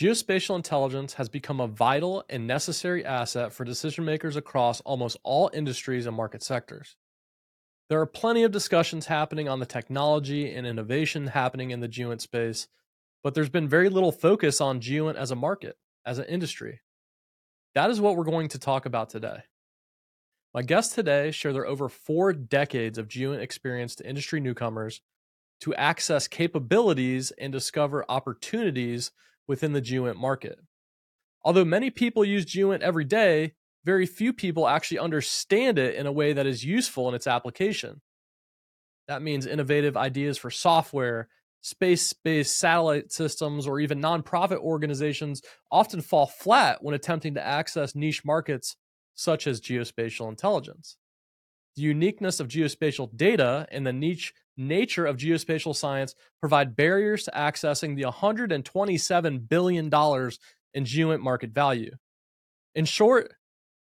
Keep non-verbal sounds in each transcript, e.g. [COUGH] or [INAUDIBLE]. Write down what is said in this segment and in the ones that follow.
Geospatial intelligence has become a vital and necessary asset for decision makers across almost all industries and market sectors. There are plenty of discussions happening on the technology and innovation happening in the GEOINT space, but there's been very little focus on GEOINT as a market, as an industry. That is what we're going to talk about today. My guests today share their over four decades of GEOINT experience to industry newcomers to access capabilities and discover opportunities within the GEOINT market. Although many people use GEOINT every day, very few people actually understand it in a way that is useful in its application. That means innovative ideas for software, space based satellite systems, or even nonprofit organizations often fall flat when attempting to access niche markets such as geospatial intelligence. The uniqueness of geospatial data and the niche nature of geospatial science provide barriers to accessing the $127 billion in GEOINT market value. In short,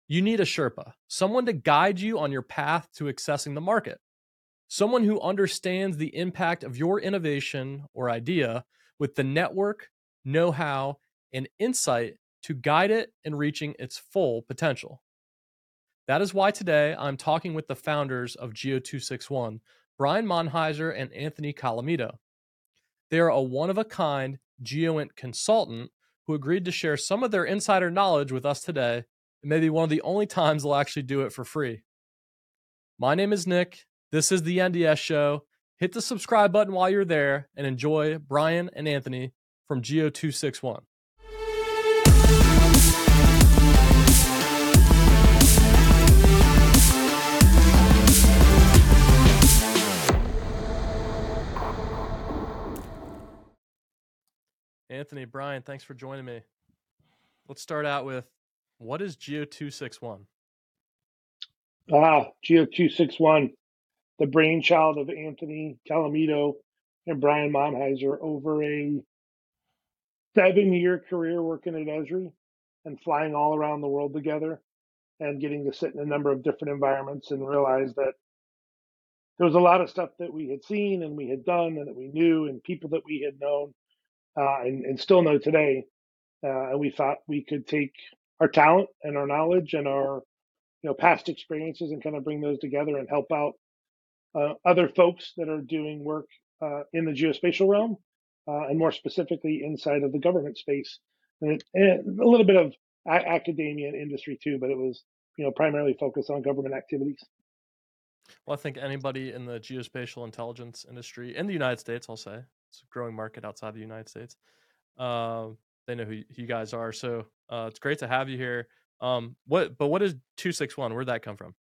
you need a Sherpa, someone to guide you on your path to accessing the market, someone who understands the impact of your innovation or idea with the network, know how, and insight to guide it in reaching its full potential. That is why today I'm talking with the founders of Geo261, Brian Monheiser and Anthony Calamito. They are a one of a kind GEOINT consultant who agreed to share some of their insider knowledge with us today, and maybe one of the only times they'll actually do it for free. My name is Nick. This is the NDS Show. Hit the subscribe button while you're there and enjoy Brian and Anthony from Geo261. Anthony, Brian, thanks for joining me. Let's start out with what is Geo 261? Ah, Geo 261, the brainchild of Anthony Calamito and Brian Monheiser over a seven year career working at Esri and flying all around the world together and getting to sit in a number of different environments and realize that there was a lot of stuff that we had seen and we had done and that we knew and people that we had known uh, and, and, still know today. Uh, and we thought we could take our talent and our knowledge and our you know past experiences and kind of bring those together and help out uh, other folks that are doing work uh, in the geospatial realm uh, and more specifically inside of the government space and, and a little bit of a- academia and industry too but it was you know primarily focused on government activities well i think anybody in the geospatial intelligence industry in the united states i'll say it's a growing market outside the United States. Um, they know who you guys are, so uh, it's great to have you here. Um, what, but what is two six one? Where'd that come from?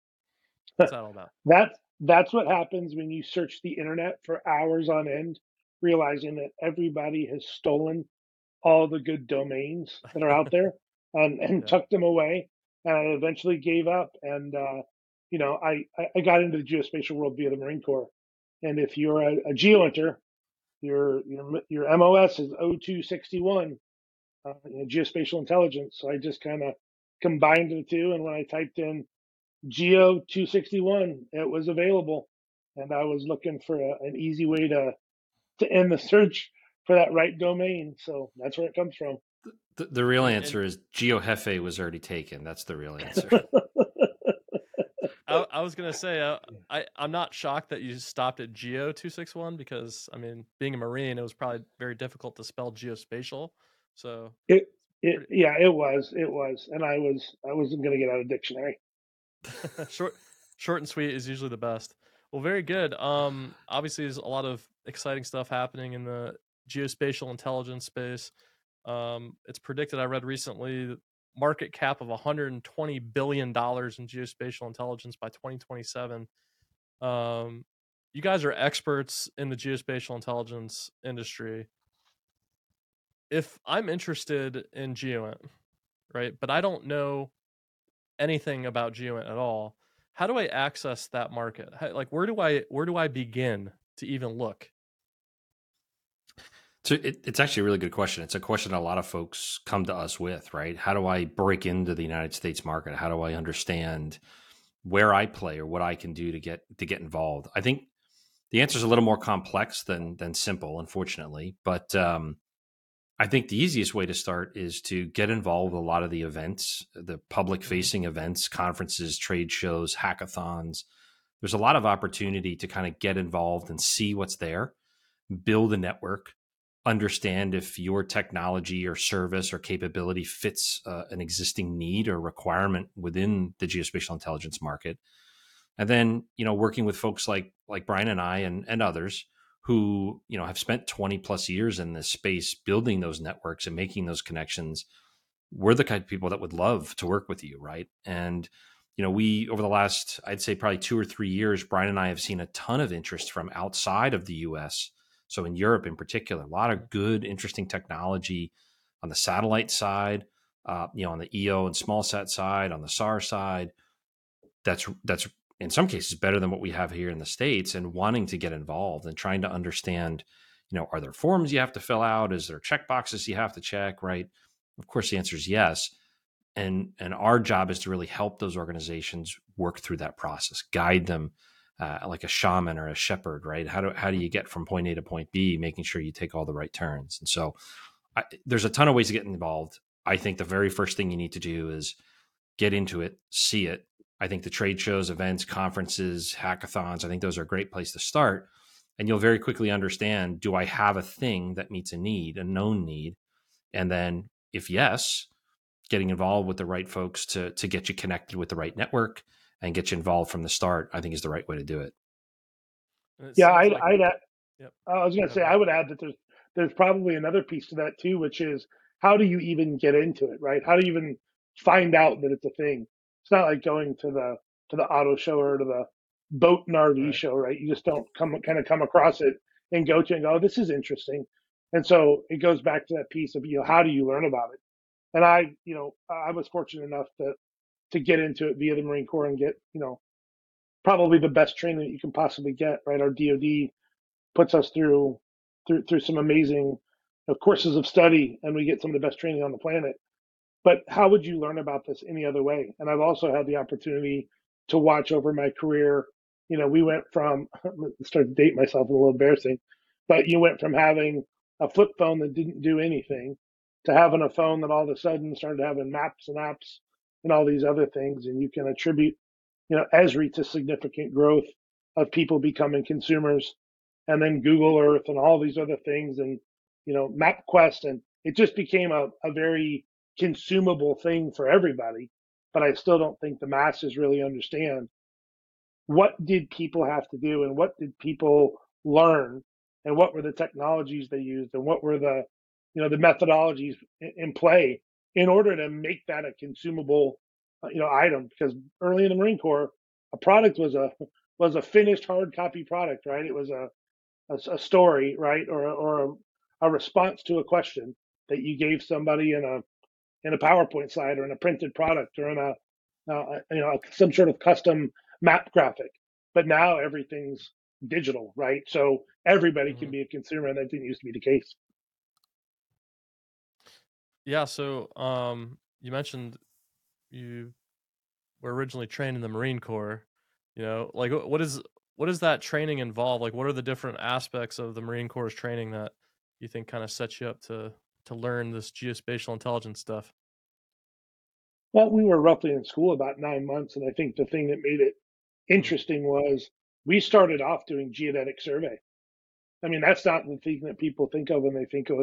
What's that all about? That's that's what happens when you search the internet for hours on end, realizing that everybody has stolen all the good domains that are out there and, [LAUGHS] and yeah. tucked them away. And I eventually gave up. And, uh, you know, I, I got into the geospatial world via the Marine Corps. And if you're a, a geointer, your your your MOS is O261, uh, you know, geospatial intelligence. So I just kind of combined the two, and when I typed in Geo 261, it was available, and I was looking for a, an easy way to to end the search for that right domain. So that's where it comes from. The, the real answer is Geo Jefe was already taken. That's the real answer. [LAUGHS] I, I, was gonna say uh, I I'm not shocked that you stopped at Geo two six one because I mean being a Marine it was probably very difficult to spell geospatial. So it it yeah it was it was and I was I wasn't gonna get out of dictionary. [LAUGHS] short short and sweet is usually the best. Well, very good. Um, obviously there's a lot of exciting stuff happening in the geospatial intelligence space. Um, it's predicted I read recently market cap of 120 billion dollars in geospatial intelligence by 2027. Um, you guys are experts in the geospatial intelligence industry. If I'm interested in GeoInt, right, but I don't know anything about GeoInt at all, how do I access that market? How, like, where do I where do I begin to even look? So it, it's actually a really good question. It's a question a lot of folks come to us with, right? How do I break into the United States market? How do I understand where I play or what I can do to get to get involved? I think the answer is a little more complex than than simple, unfortunately. But um, I think the easiest way to start is to get involved with a lot of the events, the public Mm-hmm. facing events, conferences, trade shows, hackathons. There's a lot of opportunity to kind of get involved and see what's there, build a network, understand if your technology or service or capability fits uh, an existing need or requirement within the geospatial intelligence market. And then, you know, working with folks like like Brian and I and, and others who you know have spent 20 plus years in this space building those networks and making those connections we're the kind of people that would love to work with you right and you know we over the last i'd say probably two or three years brian and i have seen a ton of interest from outside of the us so in europe in particular a lot of good interesting technology on the satellite side uh, you know on the eo and small sat side on the sar side that's that's in some cases better than what we have here in the states and wanting to get involved and trying to understand you know are there forms you have to fill out? Is there check boxes you have to check right? Of course the answer is yes. And and our job is to really help those organizations work through that process guide them uh, like a shaman or a shepherd right? How do how do you get from point a to point b making sure you take all the right turns? And so I, there's a ton of ways to get involved. I think the very first thing you need to do is get into it see it. I think the trade shows, events, conferences, hackathons, I think those are a great place to start. And you'll very quickly understand do I have a thing that meets a need, a known need? And then, if yes, getting involved with the right folks to, to get you connected with the right network and get you involved from the start, I think is the right way to do it. it yeah, I'd, like, I'd add, yep. I was going to say, I would add that there's, there's probably another piece to that too, which is how do you even get into it, right? How do you even find out that it's a thing? It's not like going to the to the auto show or to the boat and RV right. show, right? You just don't come kind of come across it and go to and go, oh, this is interesting. And so it goes back to that piece of you know how do you learn about it? And I, you know, I was fortunate enough to to get into it via the Marine Corps and get, you know, probably the best training that you can possibly get. Right, our DoD puts us through through through some amazing you know, courses of study, and we get some of the best training on the planet. But how would you learn about this any other way? And I've also had the opportunity to watch over my career. You know, we went from [LAUGHS] start to date myself a little embarrassing, but you went from having a flip phone that didn't do anything to having a phone that all of a sudden started having maps and apps and all these other things. And you can attribute, you know, Esri to significant growth of people becoming consumers and then Google Earth and all these other things and, you know, MapQuest. And it just became a, a very consumable thing for everybody. But I still don't think the masses really understand what did people have to do and what did people learn and what were the technologies they used and what were the you know the methodologies in play in order to make that a consumable you know item because early in the marine corps a product was a was a finished hard copy product right? It was a a, a story right? Or or a, a, response to a question that you gave somebody in a in a powerpoint slide or in a printed product or in a uh, you know some sort of custom map graphic. But now everything's digital right? So everybody mm-hmm. can be a consumer and that didn't used to be the case yeah so um you mentioned you were originally trained in the marine corps you know like what is what does that training involve? Like what are the different aspects of the marine corps training that you think kind of sets you up to to learn this geospatial intelligence stuff? Well we were roughly in school about nine months and i think the thing that made it interesting was we started off doing geodetic survey. I mean that's not the thing that people think of when they think of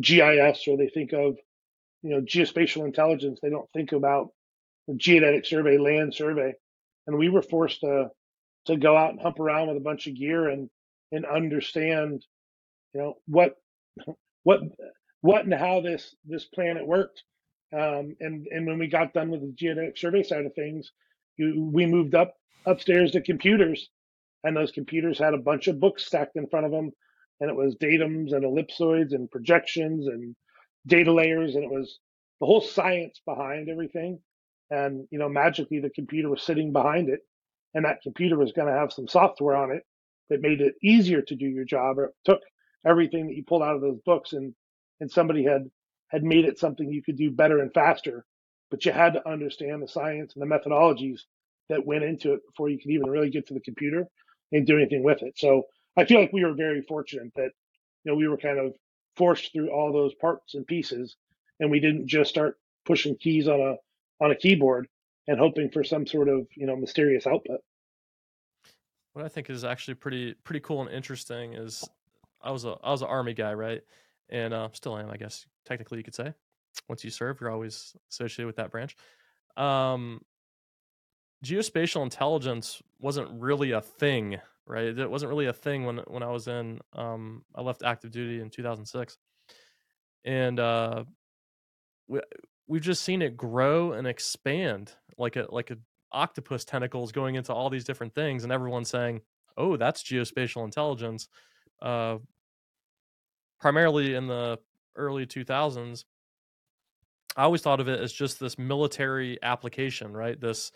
gis or they think of you know geospatial intelligence they don't think about the geodetic survey land survey. And we were forced to to go out and hump around with a bunch of gear and and understand you know what what what and how this this planet worked. Um, and and when we got done with the geodetic survey side of things you, we moved up upstairs to computers. And those computers had a bunch of books stacked in front of them and it was datums and ellipsoids and projections and data layers and it was the whole science behind everything. And you know magically the computer was sitting behind it and that computer was going to have some software on it that made it easier to do your job or took everything that you pulled out of those books and and somebody had had made it something you could do better and faster. But you had to understand the science and the methodologies that went into it before you could even really get to the computer and do anything with it. So i feel like we were very fortunate that you know we were kind of forced through all those parts and pieces, and we didn't just start pushing keys on a on a keyboard and hoping for some sort of you know mysterious output. What I think is actually pretty pretty cool and interesting is I was a I was an army guy, right? And uh, still am, I guess technically you could say. Once you serve, you're always associated with that branch. Um, geospatial intelligence wasn't really a thing, right? It wasn't really a thing when when I was in. Um, I left active duty in 2006, and uh, we we've just seen it grow and expand like a like a octopus tentacles going into all these different things, and everyone's saying, "Oh, that's geospatial intelligence." Uh, primarily in the early 2000s, I always thought of it as just this military application, right? This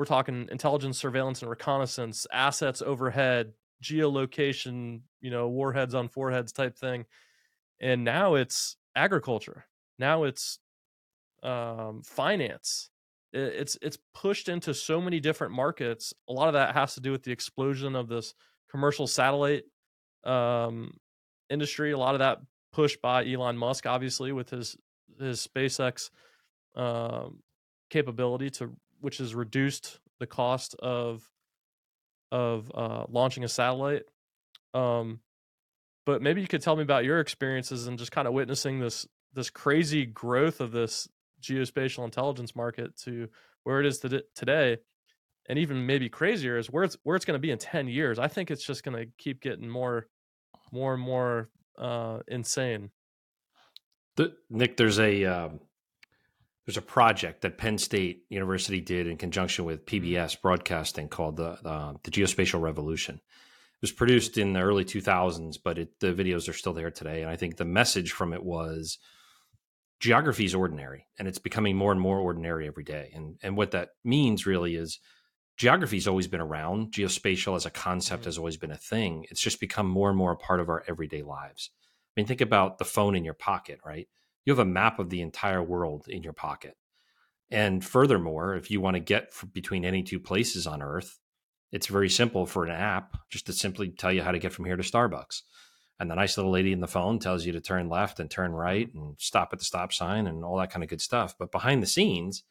we're talking intelligence, surveillance, and reconnaissance, assets overhead, geolocation, you know, warheads on foreheads type thing. And now it's agriculture. Now it's um, finance. It's it's pushed into so many different markets. A lot of that has to do with the explosion of this commercial satellite um, industry. A lot of that pushed by Elon Musk, obviously, with his his SpaceX um, capability to which has reduced the cost of of uh, launching a satellite. Um, but maybe you could tell me about your experiences and just kind of witnessing this this crazy growth of this geospatial intelligence market to where it is today, and even maybe crazier is where it's where it's going to be in ten years. I think it's just going to keep getting more, more and more uh, insane. The, Nick, there's a um, there's a project that Penn State University did in conjunction with PBS Broadcasting called the uh, the Geospatial Revolution. It was produced in the early 2000s, but it, the videos are still there today. And I think the message from it was geography is ordinary, and it's becoming more and more ordinary every day. And and what that means really is geography has always been around. Geospatial as a concept has always been a thing. It's just become more and more a part of our everyday lives. I mean, think about the phone in your pocket, right? You have a map of the entire world in your pocket. And furthermore, if you want to get between any two places on Earth, it's very simple for an app just to simply tell you how to get from here to Starbucks. And the nice little lady in the phone tells you to turn left and turn right and stop at the stop sign and all that kind of good stuff. But behind the scenes,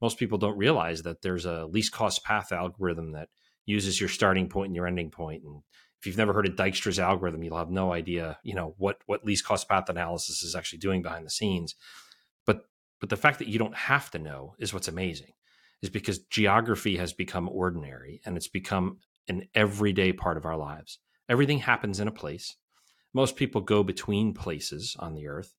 most people don't realize that there's a least cost path algorithm that uses your starting point and your ending point and if you've never heard of Dijkstra's algorithm, you'll have no idea, you know, what what least cost path analysis is actually doing behind the scenes. But but the fact that you don't have to know is what's amazing, is because geography has become ordinary and it's become an everyday part of our lives. Everything happens in a place. Most people go between places on the earth,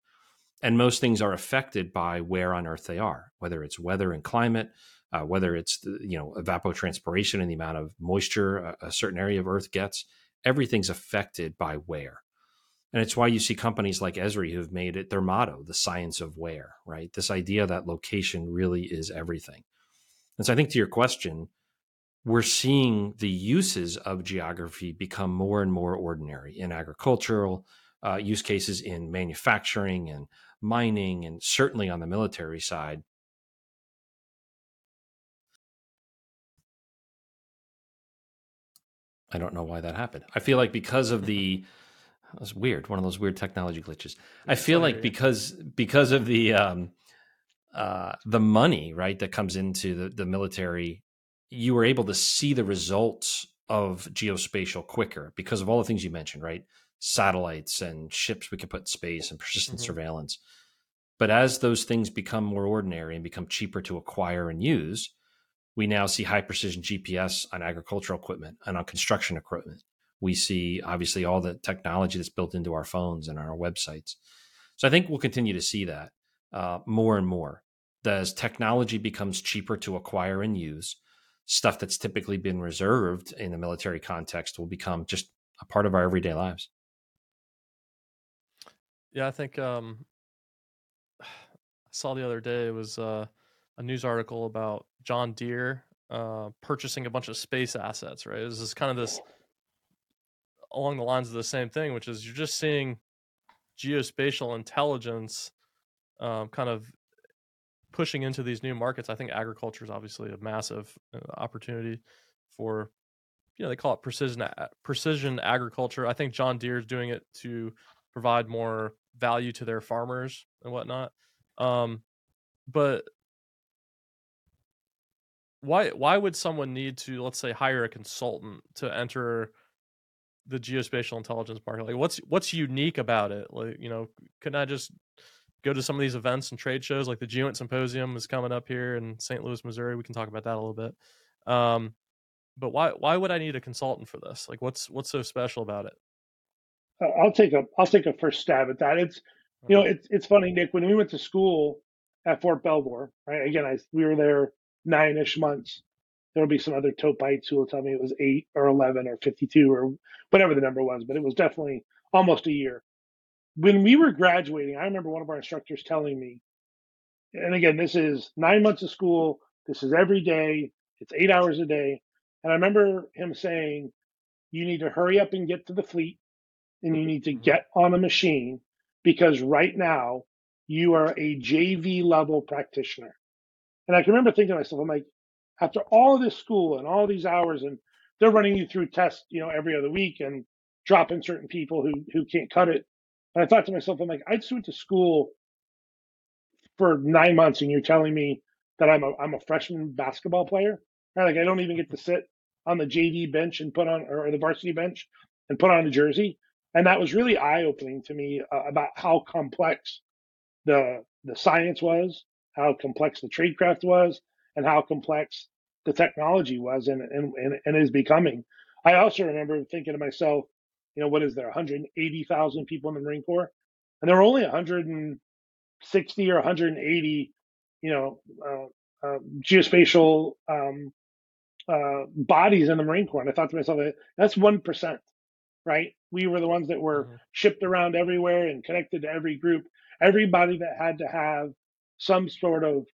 and most things are affected by where on earth they are, whether it's weather and climate, uh, whether it's the, you know evapotranspiration and the amount of moisture a, a certain area of earth gets everything's affected by where. And it's why you see companies like Esri who've made it their motto, the science of where, right? This idea that location really is everything. And so I think to your question, we're seeing the uses of geography become more and more ordinary in agricultural uh, use cases, in manufacturing and mining, and certainly on the military side. I don't know why that happened. I feel like because of the that was weird, one of those weird technology glitches. I feel like because because of the um uh the money, right, that comes into the, the military, you were able to see the results of geospatial quicker because of all the things you mentioned, right? Satellites and ships we could put in space and persistent mm-hmm. surveillance. But as those things become more ordinary and become cheaper to acquire and use, we now see high precision GPS on agricultural equipment and on construction equipment. We see obviously all the technology that's built into our phones and our websites. So I think we'll continue to see that uh, more and more. As technology becomes cheaper to acquire and use, stuff that's typically been reserved in the military context will become just a part of our everyday lives. Yeah, I think um, [SIGHS] I saw the other day it was uh, a news article about John Deere uh, purchasing a bunch of space assets. Right, this is kind of this along the lines of the same thing, which is you're just seeing geospatial intelligence um, kind of pushing into these new markets. I think agriculture is obviously a massive uh, opportunity for you know they call it precision precision agriculture. I think John Deere is doing it to provide more value to their farmers and whatnot. Um, but why why would someone need to let's say hire a consultant to enter the geospatial intelligence market? Like what's what's unique about it? Like you know, couldn't I just go to some of these events and trade shows like the GEOINT Symposium is coming up here in St. Louis, Missouri. We can talk about that a little bit. Um, but why why would I need a consultant for this? Like what's what's so special about it? I'll take a I'll take a first stab at that. It's you know it's it's funny, Nick. When we went to school at Fort Belvoir, right? Again, I we were there nine ish months. There'll be some other topites who will tell me it was eight or eleven or fifty two or whatever the number was, but it was definitely almost a year. When we were graduating, I remember one of our instructors telling me, and again, this is nine months of school. This is every day. It's eight hours a day. And I remember him saying, you need to hurry up and get to the fleet and you need to mm-hmm. get on a machine because right now you are a JV level practitioner. And I can remember thinking to myself, I'm like, after all this school and all these hours, and they're running you through tests, you know, every other week and dropping certain people who who can't cut it. And I thought to myself, I'm like, I just went to school for nine months, and you're telling me that I'm a I'm a freshman basketball player. Right? Like I don't even get to sit on the JV bench and put on or the varsity bench and put on a jersey. And that was really eye opening to me uh, about how complex the the science was, how complex the tradecraft was, and how complex the technology was and, and, and, and is becoming. I also remember thinking to myself, you know, what is there, 180,000 people in the Marine Corps? And there were only 160 or 180, you know, uh, uh, geospatial um, uh, bodies in the Marine Corps. And I thought to myself, that's 1%, right? We were the ones that were mm-hmm. shipped around everywhere and connected to every group. Everybody that had to have some sort of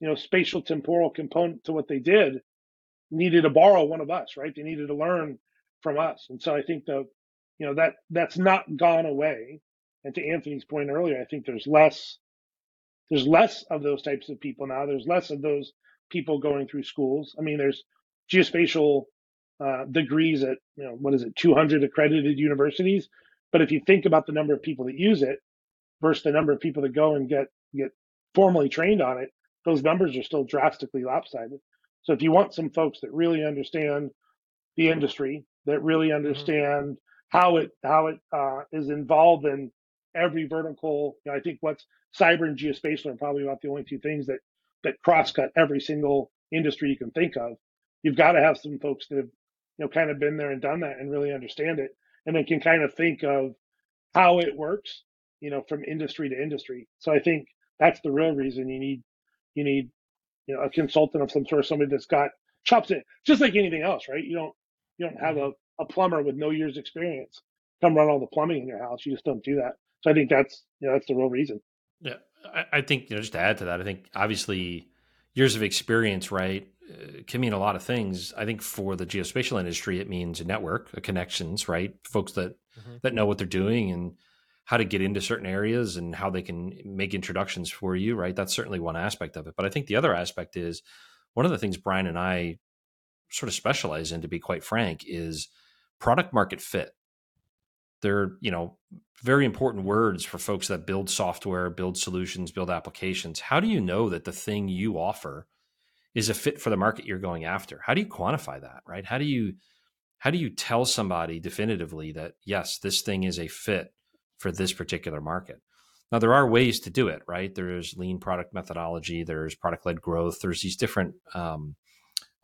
you know spatial temporal component to what they did needed to borrow one of us right? They needed to learn from us. And so i think the you know that that's not gone away. And to anthony's point earlier i think there's less there's less of those types of people now. There's less of those people going through schools. I mean there's geospatial uh, degrees at you know what is it 200 accredited universities. But if you think about the number of people that use it versus the number of people that go and get get formally trained on it, those numbers are still drastically lopsided. So if you want some folks that really understand the industry, that really mm-hmm. understand how it how it uh, is involved in every vertical, you know, I think what's cyber and geospatial are probably about the only two things that that cross cut every single industry you can think of. You've got to have some folks that have you know kind of been there and done that and really understand it, and then can kind of think of how it works, you know, from industry to industry. So I think that's the real reason you need you need you know a consultant of some sort, somebody that's got chops in, just like anything else, right? You don't you don't have a, a plumber with no years experience come run all the plumbing in your house. You just don't do that. So I think that's you know that's the real reason. Yeah, I, I think you know just to add to that, I think obviously years of experience, right, uh, can mean a lot of things. I think for the geospatial industry, it means a network, a connections, right? Folks that mm-hmm. that know what they're doing and how to get into certain areas and how they can make introductions for you, right? That's certainly one aspect of it. But I think the other aspect is one of the things Brian and I sort of specialize in, to be quite frank, is product market fit. They're, you know, very important words for folks that build software, build solutions, build applications. How do you know that the thing you offer is a fit for the market you're going after? How do you quantify that, right? How do you how do you tell somebody definitively that yes, this thing is a fit for this particular market. Now, there are ways to do it, right? There's lean product methodology, there's product led growth, there's these different, um,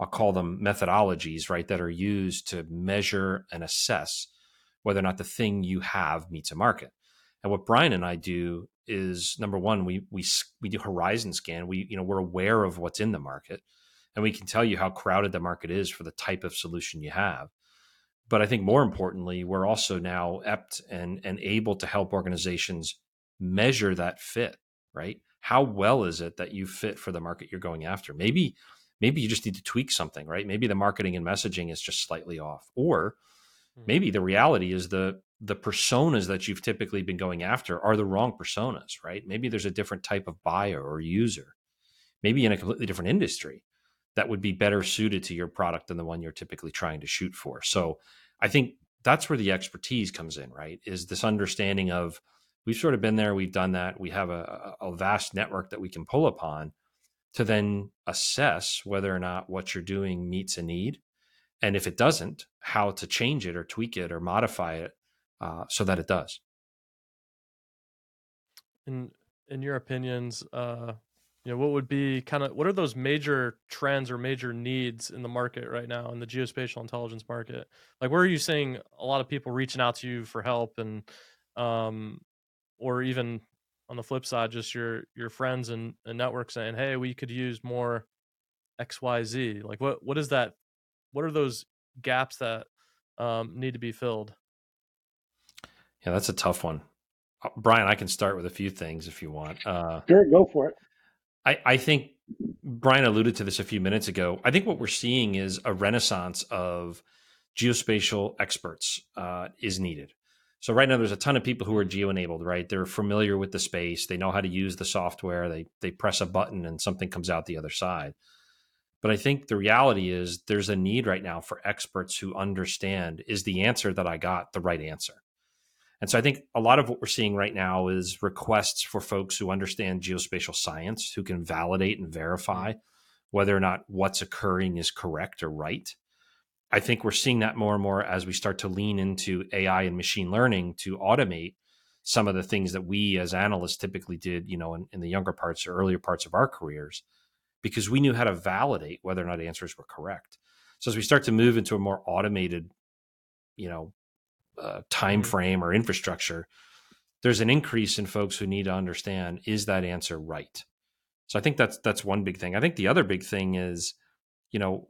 I'll call them methodologies, right, that are used to measure and assess whether or not the thing you have meets a market. And what Brian and I do is number one, we we we do horizon scan. We you know we're aware of what's in the market, and we can tell you how crowded the market is for the type of solution you have. But I think more importantly, we're also now apt and, and able to help organizations measure that fit, right? How well is it that you fit for the market you're going after? Maybe, maybe you just need to tweak something, right? Maybe the marketing and messaging is just slightly off. Or hmm. maybe the reality is the the personas that you've typically been going after are the wrong personas, right? Maybe there's a different type of buyer or user, maybe in a completely different industry that would be better suited to your product than the one you're typically trying to shoot for. So I think that's where the expertise comes in, right? Is this understanding of we've sort of been there. We've done that. We have a, a vast network that we can pull upon to then assess whether or not what you're doing meets a need. And if it doesn't, how to change it or tweak it or modify it uh, so that it does. In in your opinions, uh, you know, what would be kind of what are those major trends or major needs in the market right now in the geospatial intelligence market? Like, where are you seeing a lot of people reaching out to you for help and um, or even on the flip side, just your your friends and, and network saying, "Hey, we could use more X, Y, Z." Like, what what is that? What are those gaps that um, need to be filled? Yeah, that's a tough one, uh, Brian. I can start with a few things if you want. Uh, sure, go for it. I, I think Brian alluded to this a few minutes ago. I think what we're seeing is a renaissance of geospatial experts uh, is needed. So right now, there's a ton of people who are geo enabled. Right, they're familiar with the space. They know how to use the software. They they press a button and something comes out the other side. But I think the reality is there's a need right now for experts who understand is the answer that I got the right answer. And so I think a lot of what we're seeing right now is requests for folks who understand geospatial science, who can validate and verify mm-hmm. whether or not what's occurring is correct or right. I think we're seeing that more and more as we start to lean into AI and machine learning to automate some of the things that we as analysts typically did, you know, in, in the younger parts or earlier parts of our careers, because we knew how to validate whether or not answers were correct. So as we start to move into a more automated, you know, uh, time mm-hmm. frame or infrastructure, there's an increase in folks who need to understand is that answer right. So I think that's that's one big thing. I think the other big thing is, you know,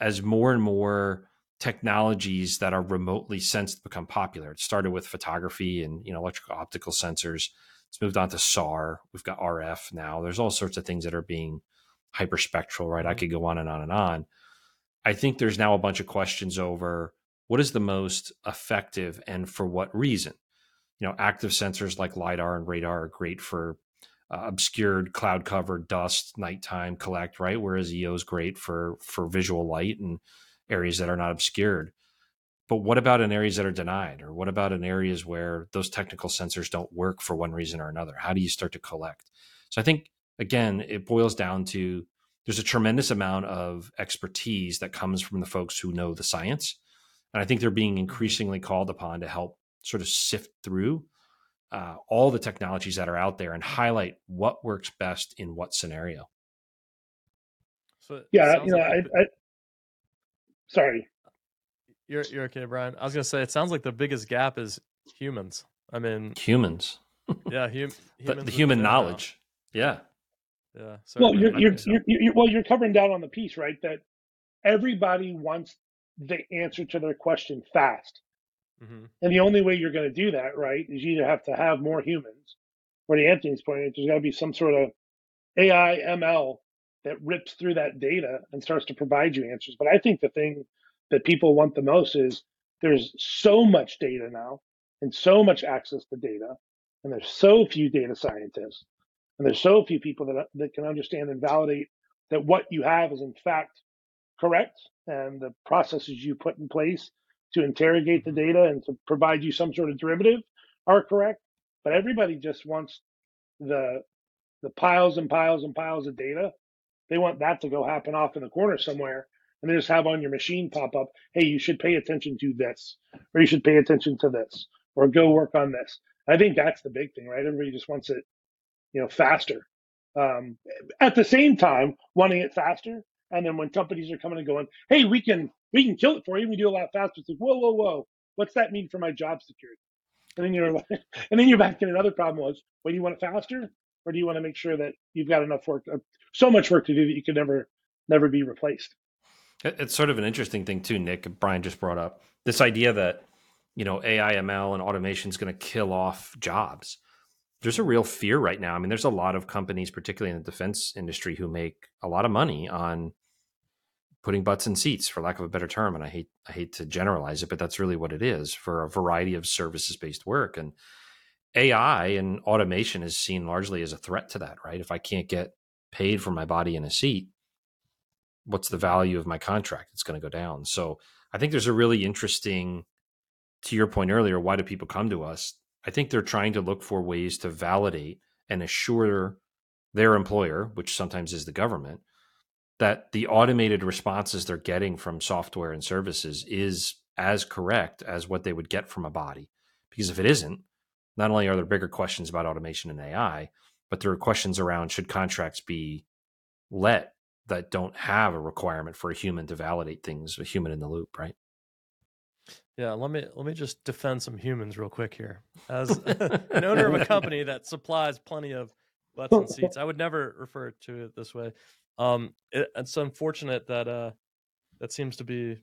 as more and more technologies that are remotely sensed become popular. It started with photography and you know electrical optical sensors. It's moved on to SAR. We've got RF now. There's all sorts of things that are being hyperspectral, right? I mm-hmm. could go on and on and on. I think there's now a bunch of questions over what is the most effective and for what reason. You know, active sensors like lidar and radar are great for uh, obscured cloud covered dust nighttime collect right? Whereas eo is great for for visual light and areas that are not obscured. But what about in areas that are denied? Or what about in areas where those technical sensors don't work for one reason or another? How do you start to collect? So i think again it boils down to there's a tremendous amount of expertise that comes from the folks who know the science and i think they're being mm-hmm. increasingly called upon to help sort of sift through uh, all the technologies that are out there and highlight what works best in what scenario. So yeah, you know, like I, I, sorry. You're you're okay, Brian. I was gonna say it sounds like the biggest gap is humans. I mean, humans. yeah, hum, [LAUGHS] the, the human knowledge. Now. Yeah. Yeah. Sorry, well, you're you're, you're, you're well, you're covering down on the piece, right? That everybody wants the answer to their question fast. Mm-hmm. And the only way you're going to do that, right, is you either have to have more humans, or to Anthony's point, there's got to be some sort of AI ML that rips through that data and starts to provide you answers. But I think the thing that people want the most is there's so much data now and so much access to data, and there's so few data scientists, and there's so few people that, that can understand and validate that what you have is in fact correct and the processes you put in place to interrogate the data and to provide you some sort of derivative are correct. But everybody just wants the the piles and piles and piles of data. They want that to go happen off in the corner somewhere. And they just have on your machine pop up, hey, you should pay attention to this, or you should pay attention to this, or go work on this. I think that's the big thing, right? Everybody just wants it, you know, faster. Um, at the same time, wanting it faster, and then when companies are coming and going, hey, we can we can kill it for you. We do a lot faster. It's like, whoa, whoa, whoa. What's that mean for my job security? And then you're like, [LAUGHS] and then you're back in another problem was, well, do you want it faster, or do you want to make sure that you've got enough work, uh, so much work to do that you can never, never be replaced? It's sort of an interesting thing too, Nick. Brian just brought up this idea that you know AI, ML, and automation is going to kill off jobs. There's a real fear right now. I mean, there's a lot of companies, particularly in the defense industry, who make a lot of money on putting butts in seats for lack of a better term and i hate i hate to generalize it but that's really what it is for a variety of services based work. And ai and automation is seen largely as a threat to that right? If i can't get paid for my body in a seat what's the value of my contract? It's going to go down. So i think there's a really interesting to your point earlier why do people come to us I think they're trying to look for ways to validate and assure their employer, which sometimes is the government, that the automated responses they're getting from software and services is as correct as what they would get from a body. Because if it isn't, not only are there bigger questions about automation and AI, but there are questions around should contracts be let that don't have a requirement for a human to validate things, a human in the loop, right? Yeah, let me let me just defend some humans real quick here. As [LAUGHS] an owner of a company that supplies plenty of butts and seats, I would never refer to it this way. Um, it, it's unfortunate that uh, that seems to be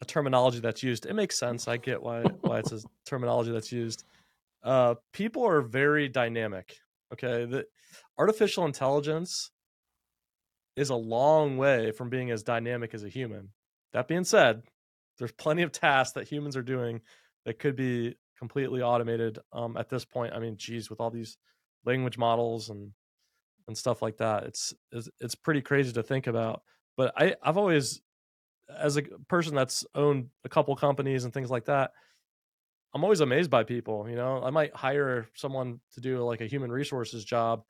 a terminology that's used. It makes sense. I get why why it's a [LAUGHS] terminology that's used. Uh, people are very dynamic. Okay, the artificial intelligence is a long way from being as dynamic as a human. That being said, there's plenty of tasks that humans are doing that could be completely automated um, at this point. I mean, geez, with all these language models and and stuff like that, it's it's, it's pretty crazy to think about. But I I've always, as a person that's owned a couple companies and things like that, I'm always amazed by people. You know, I might hire someone to do like a human resources job,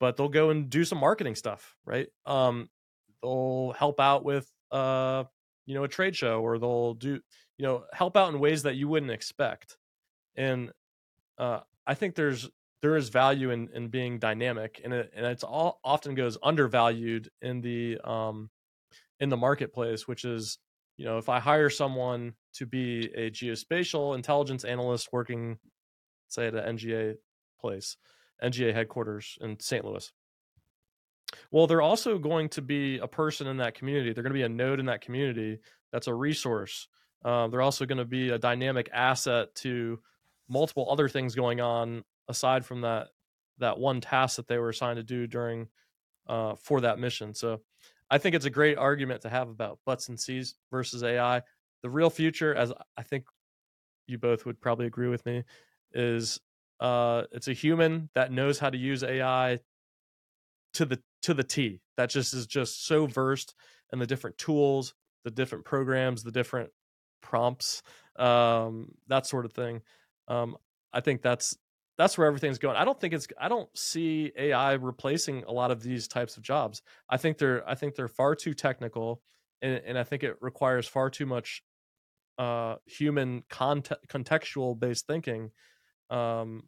but they'll go and do some marketing stuff, right? Um, they'll help out with uh you know a trade show or they'll do you know help out in ways that you wouldn't expect. And uh, i think there's there is value in in being dynamic and it and it's all often goes undervalued in the um in the marketplace which is you know if i hire someone to be a geospatial intelligence analyst working say at an nga place nga headquarters in st louis well, they're also going to be a person in that community. They're going to be a node in that community that's a resource. Um, they're also going to be a dynamic asset to multiple other things going on aside from that that one task that they were assigned to do during uh, for that mission. So, I think it's a great argument to have about butts and seats versus AI. The real future, as I think you both would probably agree with me, is uh, it's a human that knows how to use AI to the to the T. That just is just so versed in the different tools, the different programs, the different prompts, um, that sort of thing. Um, I think that's that's where everything's going. I don't think it's I don't see AI replacing a lot of these types of jobs. I think they're I think they're far too technical, and, and I think it requires far too much uh, human conte- contextual based thinking um,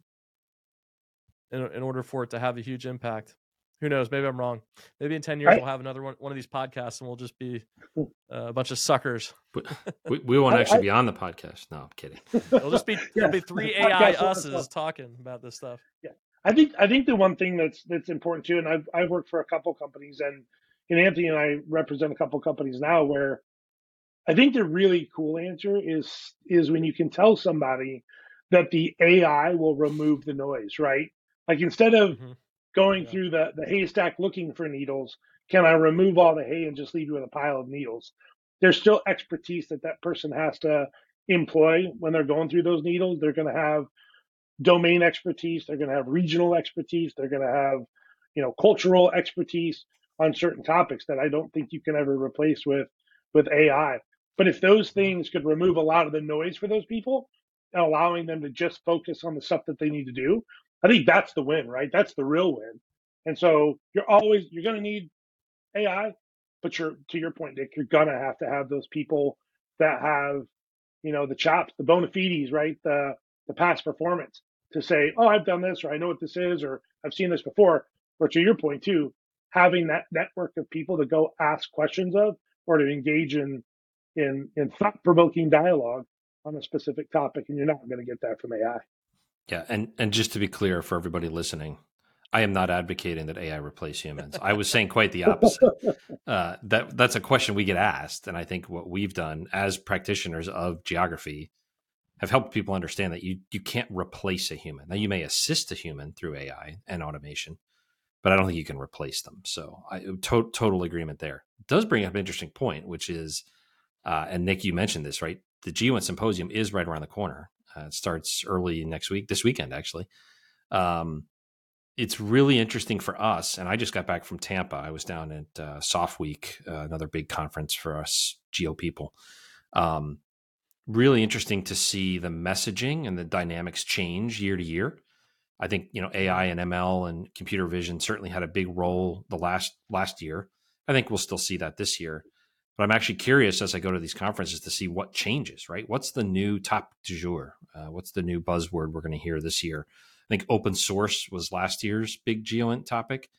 in in order for it to have a huge impact who knows? Maybe I'm wrong. Maybe in 10 years, we'll have another one, one of these podcasts and we'll just be uh, a bunch of suckers. we, [LAUGHS] we won't actually I, be on the podcast. No, I'm kidding. [LAUGHS] It'll just be, yeah. it'll be three AI us's talking about this stuff. Yeah. I think, I think the one thing that's, that's important too, and I've, I've worked for a couple companies and, and Anthony and I represent a couple companies now where I think the really cool answer is, is when you can tell somebody that the AI will remove the noise, right? Like instead of, mm-hmm going yeah. through the, the haystack looking for needles. Can I remove all the hay and just leave you with a pile of needles? There's still expertise that that person has to employ when they're going through those needles. They're going to have domain expertise. They're going to have regional expertise. They're going to have, you know, cultural expertise on certain topics that I don't think you can ever replace with with AI. But if those things could remove a lot of the noise for those people, and allowing them to just focus on the stuff that they need to do, I think that's the win, right? That's the real win. And so you're always you're going to need AI, but you're to your point, Nick. You're gonna have to have those people that have, you know, the chops, the bona fides, right? The the past performance to say, oh, I've done this, or I know what this is, or I've seen this before. Or to your point too, having that network of people to go ask questions of, or to engage in in in thought provoking dialogue on a specific topic, and you're not going to get that from AI. Yeah, and and just to be clear for everybody listening, I am not advocating that AI replace humans. I was saying quite the opposite. [LAUGHS] Uh, that that's a question we get asked, and I think what we've done as practitioners of geography have helped people understand that you you can't replace a human. Now you may assist a human through AI and automation, but I don't think you can replace them. So I to, total agreement there. It does bring up an interesting point, which is, uh, and Nick, you mentioned this right. The GEOINT symposium is right around the corner, uh, it starts early next week, this weekend actually. Um, it's really interesting for us. And I just got back from Tampa. I was down at uh, SOF Week, uh, another big conference for us geo people. Um, really interesting to see the messaging and the dynamics change year to year. I think you know AI and ML and computer vision certainly had a big role the last last year. I think we'll still see that this year. But I'm actually curious as I go to these conferences to see what changes. Right? What's the new top du jour? Uh, what's the new buzzword we're going to hear this year? I think open source was last year's big GeoInt topic.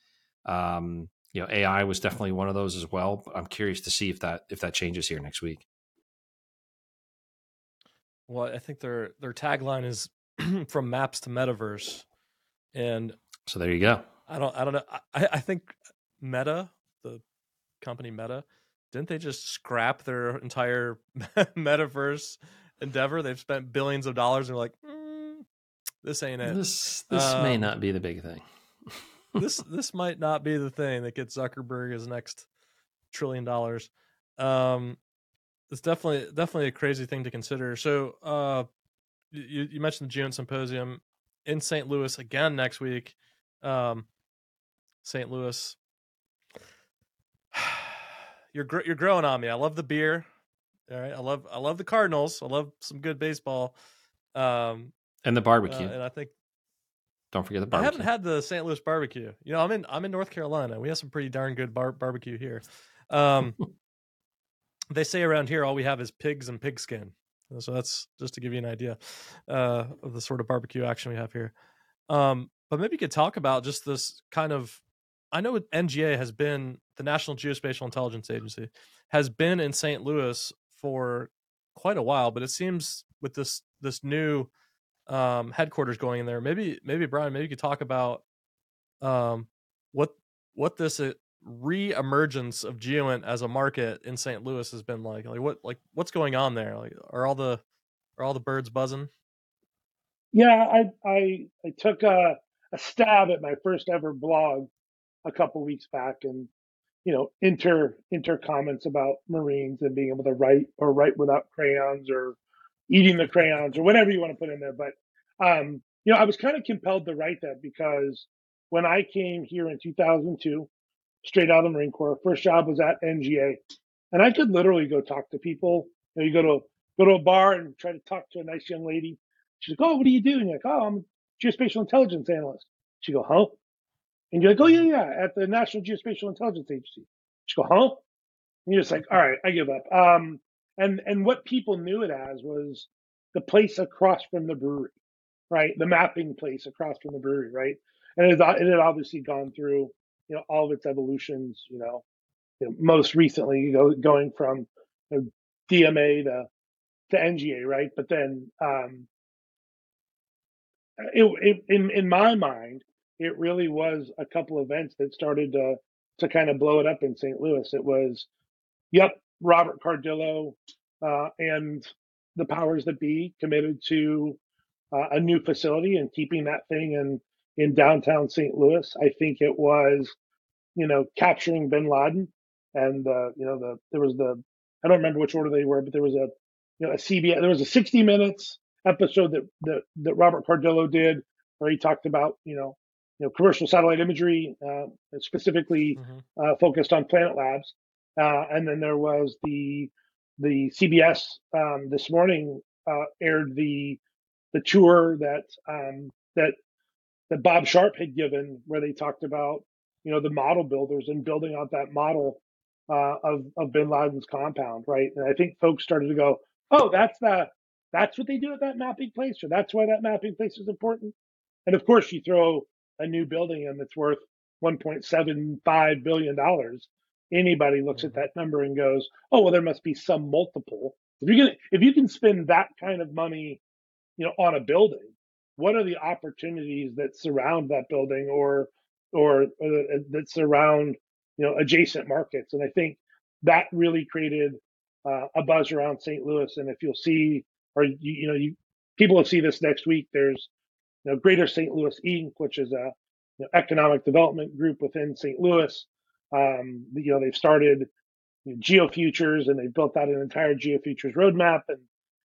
Um, you know, AI was definitely one of those as well. But I'm curious to see if that if that changes here next week. Well, I think their their tagline is [CLEARS THROAT] from maps to metaverse, and so there you go. I don't I don't know. I, I think Meta, the company Meta, didn't they just scrap their entire [LAUGHS] metaverse endeavor? They've spent billions of dollars and they're like, mm, this ain't it. This this um, may not be the big thing. this [LAUGHS] this might not be the thing that gets Zuckerberg his next trillion dollars. Um, it's definitely definitely a crazy thing to consider. So, uh, you you mentioned the GeoInt Symposium in St. Louis again next week. Um, St. Louis, you're gr- you're growing on me. I love the beer. All right, I love I love the Cardinals. I love some good baseball. Um, and the barbecue. Uh, and I think don't forget the barbecue. I haven't had the St. Louis barbecue. You know, I'm in I'm in North Carolina. We have some pretty darn good bar- barbecue here. Um, [LAUGHS] they say around here all we have is pigs and pigskin. So that's just to give you an idea uh, of the sort of barbecue action we have here. Um, but maybe you could talk about just this kind of. I know NGA has been the National Geospatial Intelligence Agency has been in St. Louis for quite a while, but it seems with this this new um, headquarters going in there, maybe maybe Brian, maybe you could talk about um, what what this uh, re-emergence of GeoInt as a market in St. Louis has been like? Like what like what's going on there? Like are all the are all the birds buzzing? Yeah, I I I took a a stab at my first ever blog a couple weeks back and you know inter inter comments about marines and being able to write or write without crayons or eating the crayons or whatever you want to put in there but um you know i was kind of compelled to write that because when i came here in 2002 straight out of the Marine Corps. First job was at NGA, and I could literally go talk to people. You, know, you go to go to a bar and try to talk to a nice young lady. She's like, "Oh, what are you doing?" You're like, "Oh, I'm a geospatial intelligence analyst." She go, "Huh?" And you're like, "Oh yeah, yeah, at the National Geospatial Intelligence Agency." She go, "Huh?" And you're just like, "All right, I give up." Um, and and what people knew it as was the place across from the brewery, right? The mapping place across from the brewery, right? And it, it had obviously gone through you know all of its evolutions. You know, you know most recently, you going from you know, DMA to to NGA, right? But then, um, it, it, in in my mind, it really was a couple events that started to to kind of blow it up in St. Louis. It was, yep, Robert Cardillo uh, and the powers that be committed to uh, a new facility and keeping that thing in in downtown St. Louis. I think it was, you know, capturing Bin Laden, and uh, you know the there was the I don't remember which order they were, but there was a you know a CBS there was a 60 minutes episode that that, that Robert Cardillo did where he talked about you know you know commercial satellite imagery uh, specifically mm-hmm. uh, focused on Planet Labs, uh, and then there was the the CBS um, this morning uh, aired the the tour that um, that that Bob Sharp had given, where they talked about you know the model builders and building out that model uh, of of Bin Laden's compound, right? And I think folks started to go, oh, that's the that's what they do at that mapping place, or that's why that mapping place is important. And of course, you throw a new building and it's worth 1.75 billion dollars. Anybody looks at mm-hmm. that number and goes, oh, well, there must be some multiple. If you can if you can spend that kind of money, you know, on a building, what are the opportunities that surround that building or or, or that surround you know adjacent markets and i think that really created uh, a buzz around st louis and if you'll see or you, you know you people will see this next week there's you know greater st louis inc which is a know, economic development group within st louis um, you know they've started you know, geofutures and they've built out an entire geofutures roadmap and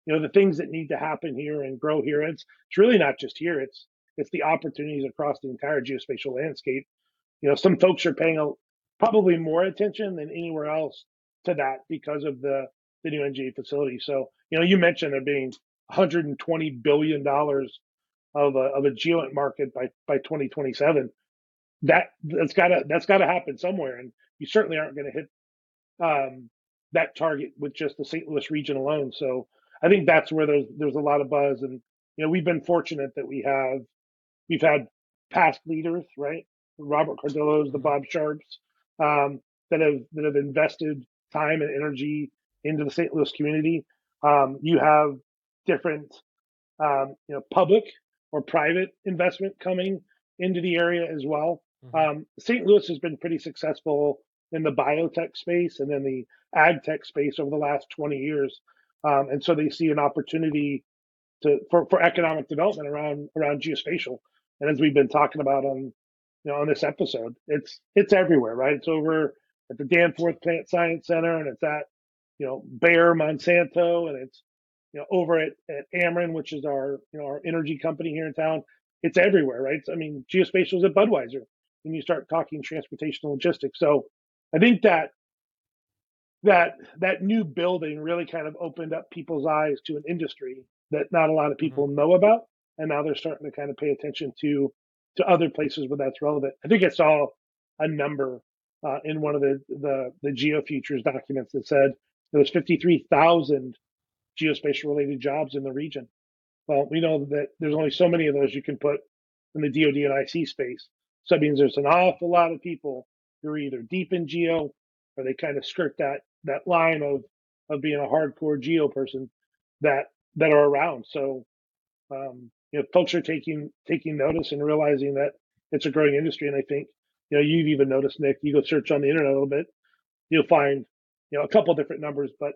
you know the things that need to happen here and grow here. It's it's really not just here. It's it's the opportunities across the entire geospatial landscape. You know, some folks are paying a, probably more attention than anywhere else to that because of the the new NGA facility. So, you know, you mentioned there being 120 billion dollars of a of a geoint market by by 2027. That that's gotta that's gotta happen somewhere, and you certainly aren't going to hit um, that target with just the St. Louis region alone. So I think that's where there's there's a lot of buzz, and you know we've been fortunate that we have we've had past leaders, right? Robert Cardillo's, the Bob Sharps, um, that have that have invested time and energy into the St. Louis community. Um, you have different, um, you know, public or private investment coming into the area as well. Mm-hmm. Um, St. Louis has been pretty successful in the biotech space and then the ag tech space over the last 20 years. Um, and so they see an opportunity to for, for economic development around around geospatial. And as we've been talking about on you know on this episode, it's it's everywhere, right? It's over at the Danforth Plant Science Center and it's at you know Bayer Monsanto and it's you know over at, at Ameren, which is our you know our energy company here in town. It's everywhere, right? I mean, geospatial is at Budweiser when you start talking transportation logistics. So I think that that that new building really kind of opened up people's eyes to an industry that not a lot of mm-hmm. people know about, and now they're starting to kind of pay attention to to other places where that's relevant. I think I saw a number uh, in one of the the the geo futures documents that said there was 53,000 geospatial related jobs in the region. Well, we know that there's only so many of those you can put in the DoD and IC space. So that means there's an awful lot of people who are either deep in geo or they kind of skirt that that line of of being a hardcore geo person that that are around. So um, you know, folks are taking taking notice and realizing that it's a growing industry. And I think you know you've even noticed, Nick. You go search on the internet a little bit, you'll find you know a couple different numbers, but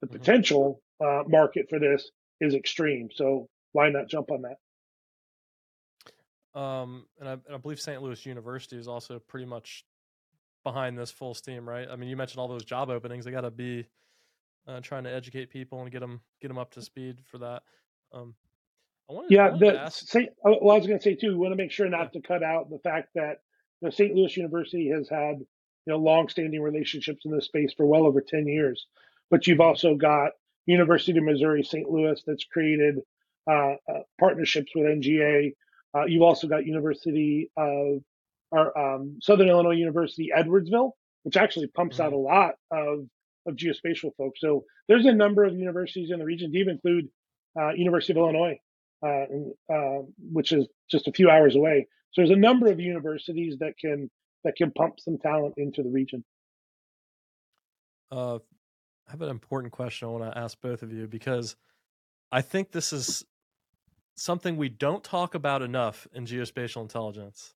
the mm-hmm. potential uh, market for this is extreme. So why not jump on that? Um, and I, and I believe St. Louis University is also pretty much behind this full steam, right? I mean, you mentioned all those job openings; they got to be uh, trying to educate people and get them get them up to speed for that. Um, I wanted, yeah, I the. Saint, uh, well, I was going to say too. We want to make sure not to cut out the fact that you know, St. Louis University has had you know long-standing relationships in this space for well over ten years, but you've also got University of Missouri St. Louis that's created uh, uh, partnerships with NGA. Uh, you've also got University of or um, Southern Illinois University Edwardsville, which actually pumps mm-hmm. out a lot of of geospatial folks. So there's a number of universities in the region. To even include uh, University of Illinois, uh, uh, which is just a few hours away. So there's a number of universities that can that can pump some talent into the region. Uh, I have an important question I want to ask both of you because I think this is something we don't talk about enough in geospatial intelligence.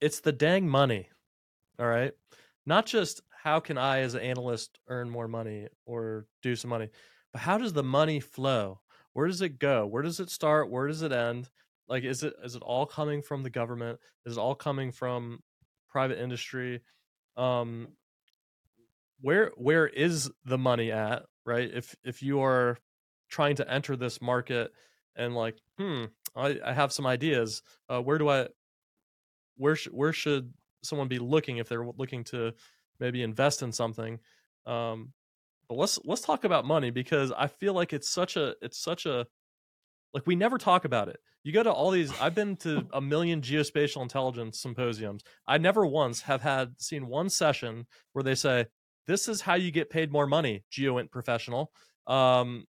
It's the dang money. All right. Not just how can I as an analyst earn more money or do some money, but how does the money flow? Where does it go? Where does it start? Where does it end? Like is it is it all coming from the government? Is it all coming from private industry? Um where where is the money at right? If if you are trying to enter this market and like hmm i, I have some ideas uh, where do i where sh- where should someone be looking if they're looking to maybe invest in something? Um but let's let's talk about money because i feel like it's such a it's such a like we never talk about it. You go to all these i've been to [LAUGHS] a million geospatial intelligence symposiums. I never once have had seen one session where they say this is how you get paid more money, GeoInt professional. Um,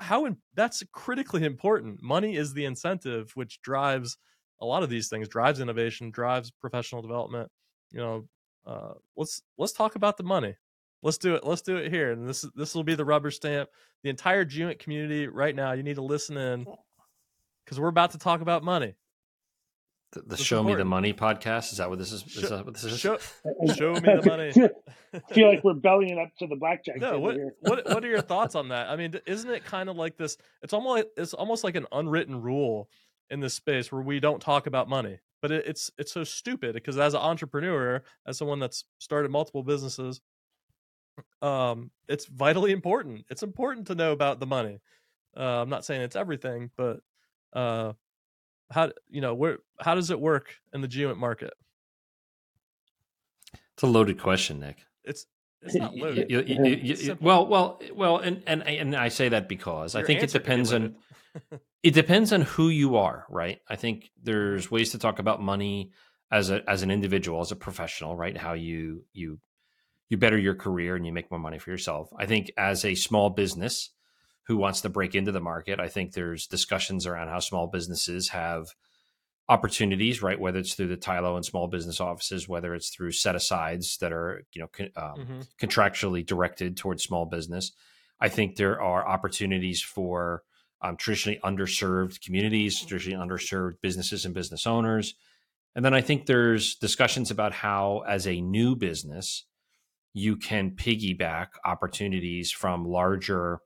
how in, that's critically important. Money is the incentive which drives a lot of these things, drives innovation, drives professional development. You know, uh, let's let's talk about the money. Let's do it. Let's do it here. And this this will be the rubber stamp. The entire GeoInt community right now, you need to listen in because we're about to talk about money. The, the Show important. Me the Money podcast. Is that what this is? Show, is that what this is? Show, show me the money. [LAUGHS] I feel like we're bellying up to the blackjack. No, what, what what are your [LAUGHS] thoughts on that? I mean, isn't it kind of like this? It's almost it's almost like an unwritten rule in this space where we don't talk about money. But it, it's it's so stupid because as an entrepreneur, as someone that's started multiple businesses, um, it's vitally important. It's important to know about the money. Uh, I'm not saying it's everything, but uh, how you know where how does it work in the geoint market? It's a loaded question, Nick. It's [LAUGHS] it's not loaded. You- you- you- you- Simple. well, well, well, and and and I say that because I think it answer could be depends on [LAUGHS] it depends on who you are, right? I think there's ways to talk about money as a as an individual, as a professional, right? How you you you better your career and you make more money for yourself. I think as a small business who wants to break into the market, I think there's discussions around how small businesses have opportunities, right? Whether it's through the Tylo and small business offices, whether it's through set asides that are you know con- um, Mhm. contractually directed towards small business. I think there are opportunities for um, traditionally underserved communities, traditionally underserved businesses and business owners. And then I think there's discussions about how, as a new business, you can piggyback opportunities from larger,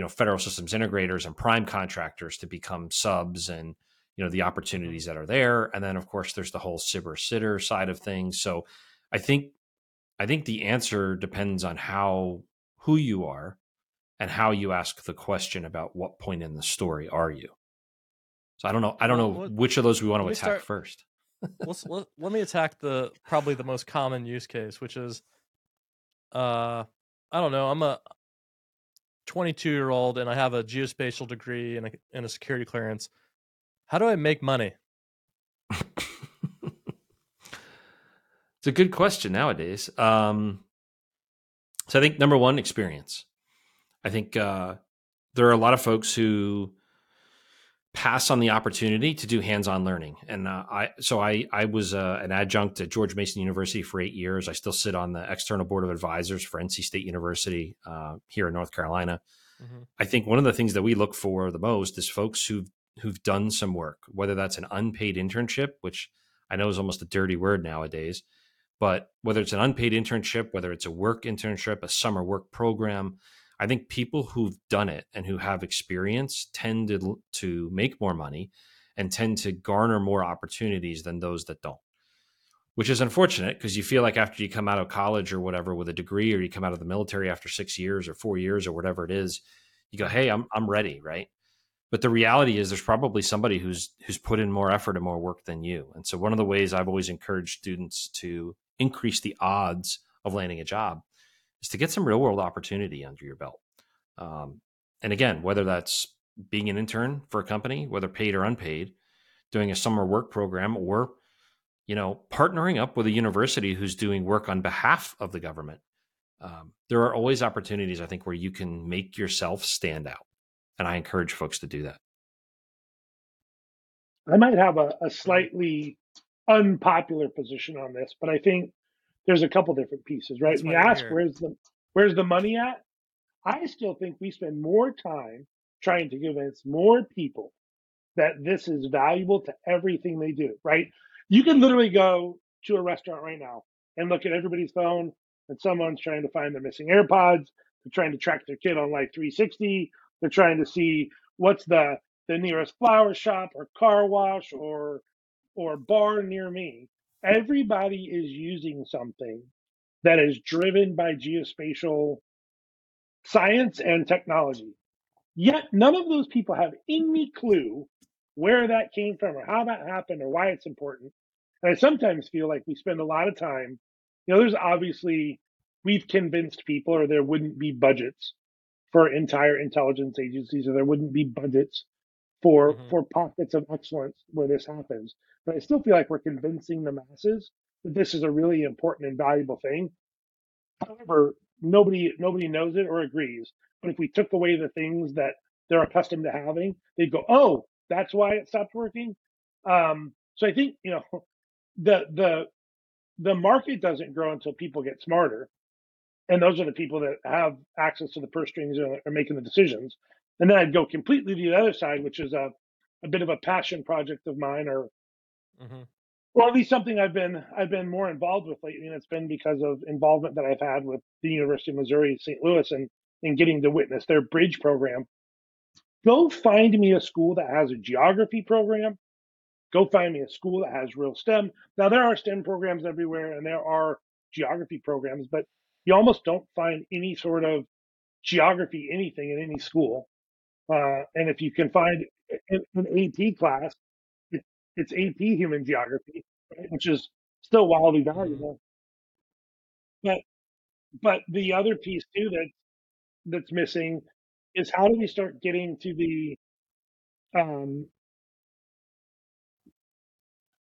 you know, federal systems integrators and prime contractors to become subs and you know the opportunities that are there. And then of course there's the whole SBIR STTR side of things. So I think I think the answer depends on how who you are and how you ask the question about what point in the story are you. So I don't know. I don't know which of those we want to attack start- first. [LAUGHS] let's let, let me attack the probably the most common use case, which is uh I don't know, I'm a 22 year old and I have a geospatial degree and a, and a security clearance. How do I make money? [LAUGHS] It's a good question nowadays. Um, so I think number one, experience. I think uh, there are a lot of folks who pass on the opportunity to do hands-on learning, and uh, I so I I was uh, an adjunct at George Mason University for eight years. I still sit on the external board of advisors for NC State University uh, here in North Carolina. Mhm. I think one of the things that we look for the most is folks who've who've done some work, whether that's an unpaid internship, which I know is almost a dirty word nowadays, but whether it's an unpaid internship, whether it's a work internship, a summer work program, I think people who've done it and who have experience tend to, to make more money and tend to garner more opportunities than those that don't. Which is unfortunate because you feel like after you come out of college or whatever with a degree, or you come out of the military after six years or four years or whatever it is, you go, "Hey, I'm I'm ready," right? But the reality is, there's probably somebody who's who's put in more effort and more work than you. And so, one of the ways I've always encouraged students to increase the odds of landing a job is to get some real world opportunity under your belt. Um, and again, whether that's being an intern for a company, whether paid or unpaid, doing a summer work program, or you know, partnering up with a university who's doing work on behalf of the government. Um, there are always opportunities, I think, where you can make yourself stand out. And I encourage folks to do that. I might have a, a slightly unpopular position on this, but I think there's a couple different pieces, right? That's When why you ask where's the where's the money at? I still think we spend more time trying to convince more people that this is valuable to everything they do, right? You can literally go to a restaurant right now and look at everybody's phone and someone's trying to find their missing AirPods, they're trying to track their kid on like 360, they're trying to see what's the the nearest flower shop or car wash or or bar near me. Everybody is using something that is driven by geospatial science and technology. Yet none of those people have any clue where that came from or how that happened or why it's important. And I sometimes feel like we spend a lot of time, you know, there's obviously, we've convinced people or there wouldn't be budgets for entire intelligence agencies or there wouldn't be budgets for Mhm. for pockets of excellence where this happens. But I still feel like we're convincing the masses that this is a really important and valuable thing. However, nobody nobody knows it or agrees. But if we took away the things that they're accustomed to having, they'd go, "Oh, that's why it stopped working." Um, so I think you know [LAUGHS] the the the market doesn't grow until people get smarter, and those are the people that have access to the purse strings and are making the decisions. And then I'd go completely to the other side, which is a a bit of a passion project of mine, or mm-hmm. or at least something I've been I've been more involved with lately, and it's been because of involvement that I've had with the University of Missouri St. Louis and and getting to witness their bridge program. Go find me a school that has a geography program. Go find me a school that has real STEM. Now there are STEM programs everywhere, and there are geography programs, but you almost don't find any sort of geography anything in any school. Uh, and if you can find an, AP class, it, it's AP human geography, right, which is still wildly valuable. But but the other piece too that that's missing is how do we start getting to the um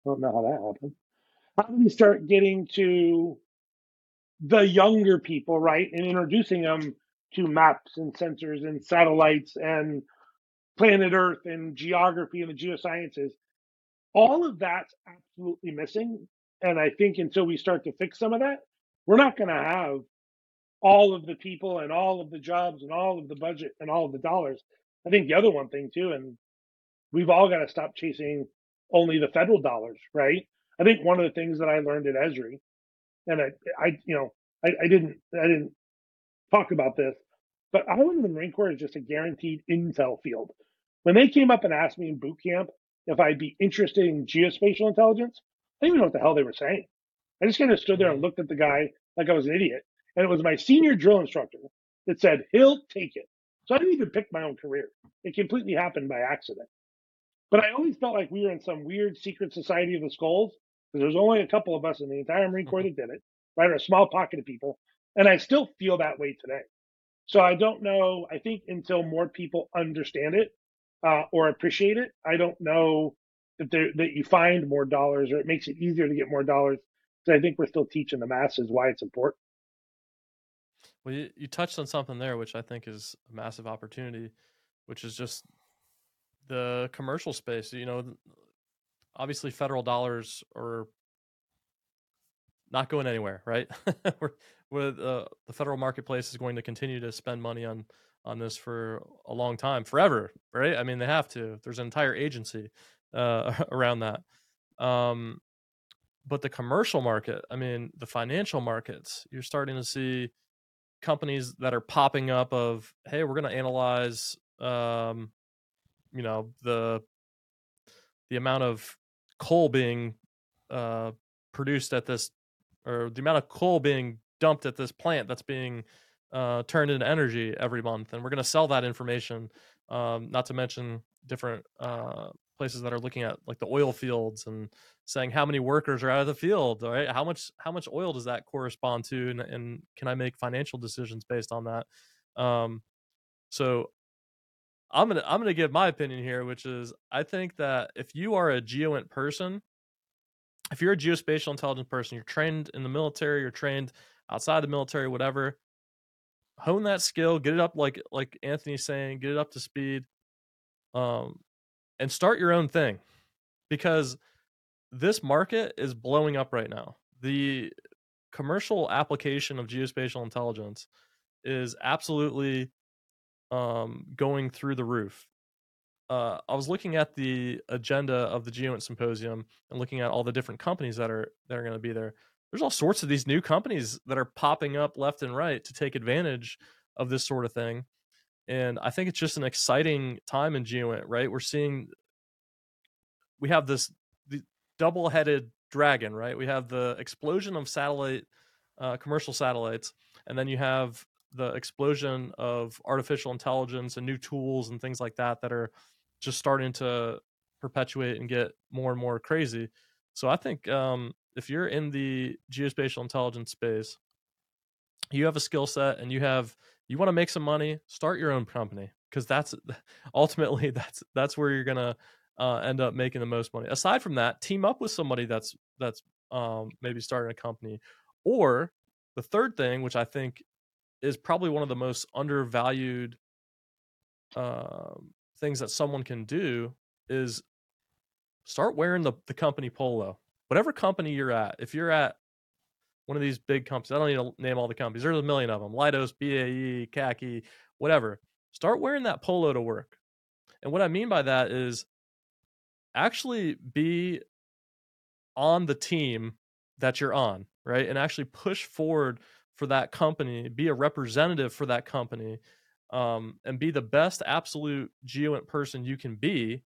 I don't know how that happened. How do we start getting to the younger people, right, and introducing them to maps and sensors and satellites and planet Earth and geography and the geosciences? All of that's absolutely missing. And I think until we start to fix some of that, we're not going to have all of the people and all of the jobs and all of the budget and all of the dollars. I think the other one thing too, and we've all got to stop chasing only the federal dollars, right? I think one of the things that I learned at Esri, and I, I you know, I, I didn't, I didn't talk about this, but I went in the Marine Corps as just a guaranteed intel field. When they came up and asked me in boot camp if I'd be interested in geospatial intelligence, I didn't even know what the hell they were saying. I just kind of stood there and looked at the guy like I was an idiot. And it was my senior drill instructor that said, he'll take it. So I didn't even pick my own career. It completely happened by accident. But I always felt like we were in some weird secret society of the skulls because there's only a couple of us in the entire Marine Corps mm-hmm. that did it, right? Or a small pocket of people. And I still feel that way today. So I don't know. I think until more people understand it uh, or appreciate it, I don't know that, that you find more dollars or it makes it easier to get more dollars. Because I think we're still teaching the masses why it's important. Well, you, you touched on something there, which I think is a massive opportunity, which is just the commercial space. You know, obviously federal dollars are not going anywhere, right? [LAUGHS] we're, uh, the federal marketplace is going to continue to spend money on on this for a long time, forever, right? I mean, they have to. There's an entire agency uh, [LAUGHS] around that. Um, but the commercial market, I mean, the financial markets, you're starting to see companies that are popping up of, hey, we're going to analyze, um, you know, the the amount of coal being uh, produced at this, or the amount of coal being dumped at this plant that's being uh, turned into energy every month, and we're going to sell that information. Um, not to mention different uh, places that are looking at like the oil fields and saying how many workers are out of the field? Right? How much how much oil does that correspond to? And, and can i make financial decisions based on that? Um so i'm gonna i'm gonna give my opinion here which is i think that if you are a geoint person if you're a geospatial intelligence person you're trained in the military you're trained outside the military whatever hone that skill get it up like like anthony's saying get it up to speed um and start your own thing because this market is blowing up right now. The commercial application of geospatial intelligence is absolutely um, going through the roof. Uh, I was looking at the agenda of the GeoInt Symposium and looking at all the different companies that are that are going to be there. There's all sorts of these new companies that are popping up left and right to take advantage of this sort of thing and I think it's just an exciting time in GeoInt, right? We're seeing we have this double-headed dragon, right? We have the explosion of satellite uh, commercial satellites, and then you have the explosion of artificial intelligence and new tools and things like that that are just starting to perpetuate and get more and more crazy. So I think um, if you're in the geospatial intelligence space, you have a skill set and you have you want to make some money, start your own company because that's [LAUGHS] ultimately that's that's where you're gonna uh, end up making the most money. Aside from that, team up with somebody that's that's um, maybe starting a company, or the third thing, which I think is probably one of the most undervalued uh, things that someone can do, is start wearing the the company polo. Whatever company you're at, if you're at one of these big companies. I don't need to name all the companies. There's a million of them. Leidos, BAE, CACI, whatever. Start wearing that polo to work. And what I mean by that is actually be on the team that you're on, right? And actually push forward for that company, be a representative for that company, um, and be the best absolute geoint person you can be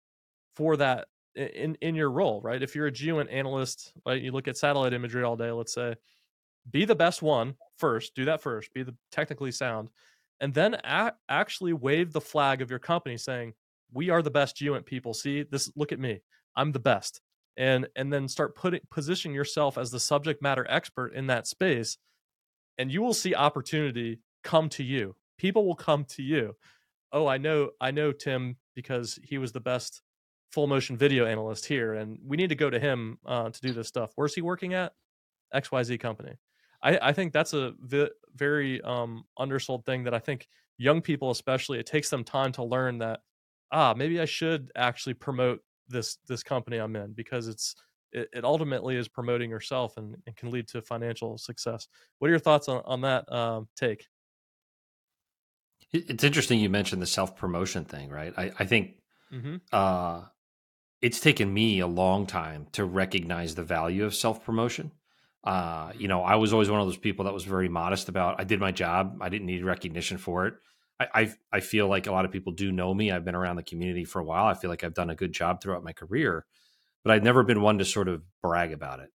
for that in in your role, right? If you're a geoint analyst, right, you look at satellite imagery all day, let's say, be the best one first do that first be the technically sound and then a- actually wave the flag of your company saying we are the best geoint people see this look at me i'm the best and and then start putting positioning yourself as the subject matter expert in that space and you will see opportunity come to you. People will come to you. Oh, I know, I know Tim because he was the best full motion video analyst here, and we need to go to him uh, to do this stuff. Where's he working at? XYZ company. I, I think that's a vi- very um, undersold thing that I think young people, especially, it takes them time to learn that ah maybe I should actually promote this this company I'm in because it's it, it ultimately is promoting yourself and, and, can lead to financial success. What are your thoughts on on that um, take? It's interesting you mentioned the self promotion thing, right? I, I think mm-hmm. uh, it's taken me a long time to recognize the value of self promotion. Uh, you know, I was always one of those people that was very modest about. I did my job. I didn't need recognition for it. I, I, I feel like a lot of people do know me. I've been around the community for a while. I feel like I've done a good job throughout my career, but I've never been one to sort of brag about it.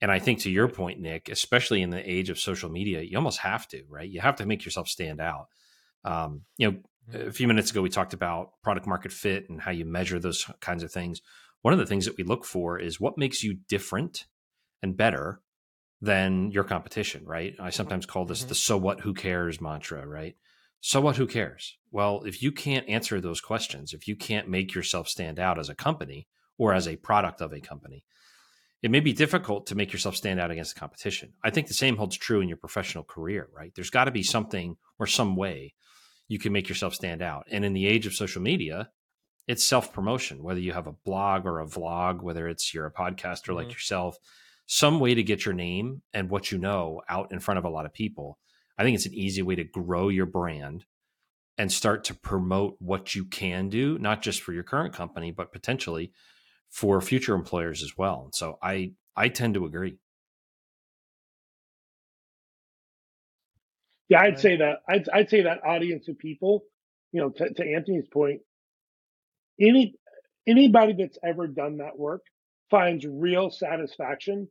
And I think to your point, Nick, especially in the age of social media, you almost have to, right? You have to make yourself stand out. Um, you know, a few minutes ago we talked about product market fit and how you measure those kinds of things. One of the things that we look for is what makes you different and better than your competition, right? I sometimes call this mm-hmm. the so what, who cares mantra, right? So what, who cares? Well, if you can't answer those questions, if you can't make yourself stand out as a company or as a product of a company, it may be difficult to make yourself stand out against the competition. I think the same holds true in your professional career, right? There's got to be something or some way you can make yourself stand out. And in the age of social media, it's self promotion, whether you have a blog or a vlog, whether it's you're a podcaster mm-hmm. like yourself, some way to get your name and what you know out in front of a lot of people. I think it's an easy way to grow your brand and start to promote what you can do, not just for your current company, but potentially for future employers as well. So I I tend to agree. Yeah, I'd say that I'd I'd say that audience of people, you know, to, to Anthony's point, any anybody that's ever done that work finds real satisfaction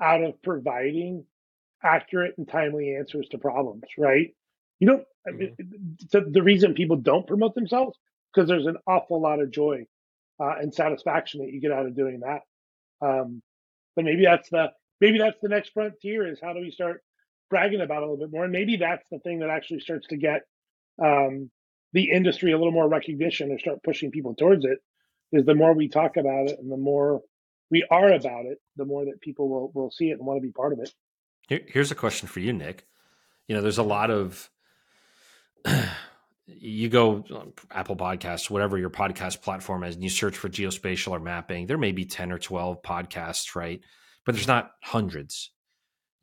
out of providing accurate and timely answers to problems, right? You don't, I mean, mm-hmm. the reason people don't promote themselves because there's an awful lot of joy uh, and satisfaction that you get out of doing that. Um, but maybe that's the maybe that's the next frontier is how do we start bragging about a little bit more? And maybe that's the thing that actually starts to get um, the industry a little more recognition or start pushing people towards it. Is the more we talk about it and the more we are about it, the more that people will will see it and want to be part of it. Here, here's a question for you, Nick. You know, there's a lot of [CLEARS THROAT] you go Apple Podcasts, whatever your podcast platform is, and you search for geospatial or mapping. There may be ten or twelve podcasts, right? But there's not hundreds.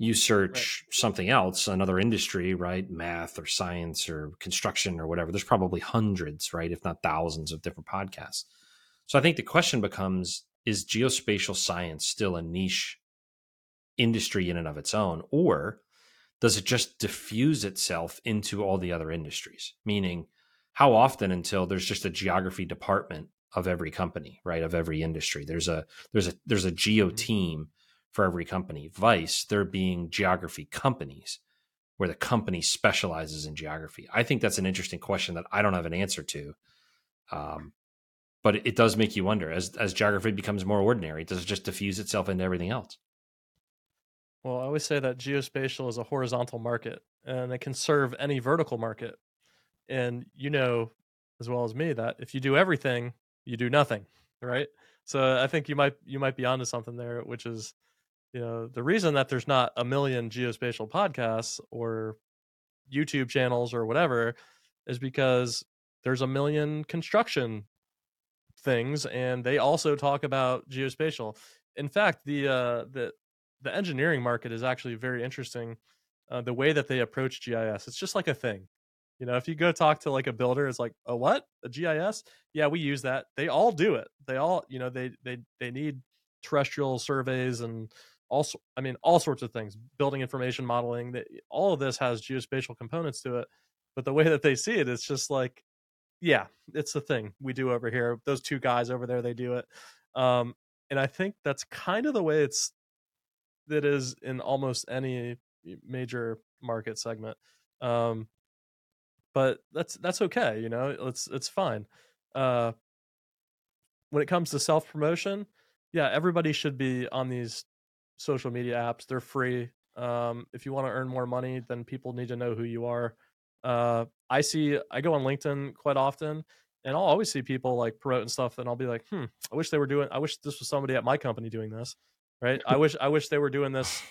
You search right. something else, another industry, right? Math or science or construction or whatever. There's probably hundreds, right? If not thousands of different podcasts. So I think the question becomes is geospatial science still a niche industry in and of its own? Or does it just diffuse itself into all the other industries? Meaning, how often until there's just a geography department of every company, right? Of every industry. There's a there's a there's a geo mm-hmm. team for every company. Vice, there being geography companies where the company specializes in geography. I think that's an interesting question that I don't have an answer to. Um, but it does make you wonder as as geography becomes more ordinary, does it just diffuse itself into everything else? Well, I always say that geospatial is a horizontal market and it can serve any vertical market. And you know as well as me that if you do everything, you do nothing, right? So I think you might you might be onto something there, which is you know the reason that there's not a million geospatial podcasts or YouTube channels or whatever is because there's a million construction things and they also talk about geospatial. In fact, the uh the the engineering market is actually very interesting. Uh, the way that they approach GIS, it's just like a thing. You know, if you go talk to like a builder, it's like, a what? A GIS? Yeah, we use that. They all do it. They all, you know, they they they need terrestrial surveys and also, I mean, all sorts of things. Building information modeling. That all of this has geospatial components to it. But the way that they see it, it's just like, yeah, it's the thing we do over here. Those two guys over there, they do it. Um, and I think that's kind of the way it's that is in almost any major market segment. Um, but that's that's okay, you know. It's it's fine. Uh, when it comes to self promotion, yeah, everybody should be on these social media apps. They're free. Um, if you want to earn more money, then people need to know who you are. Uh, I see, I go on LinkedIn quite often, and I'll always see people like promoting stuff, and I'll be like, hmm, I wish they were doing. I wish this was somebody at my company doing this, right? I wish, I wish they were doing this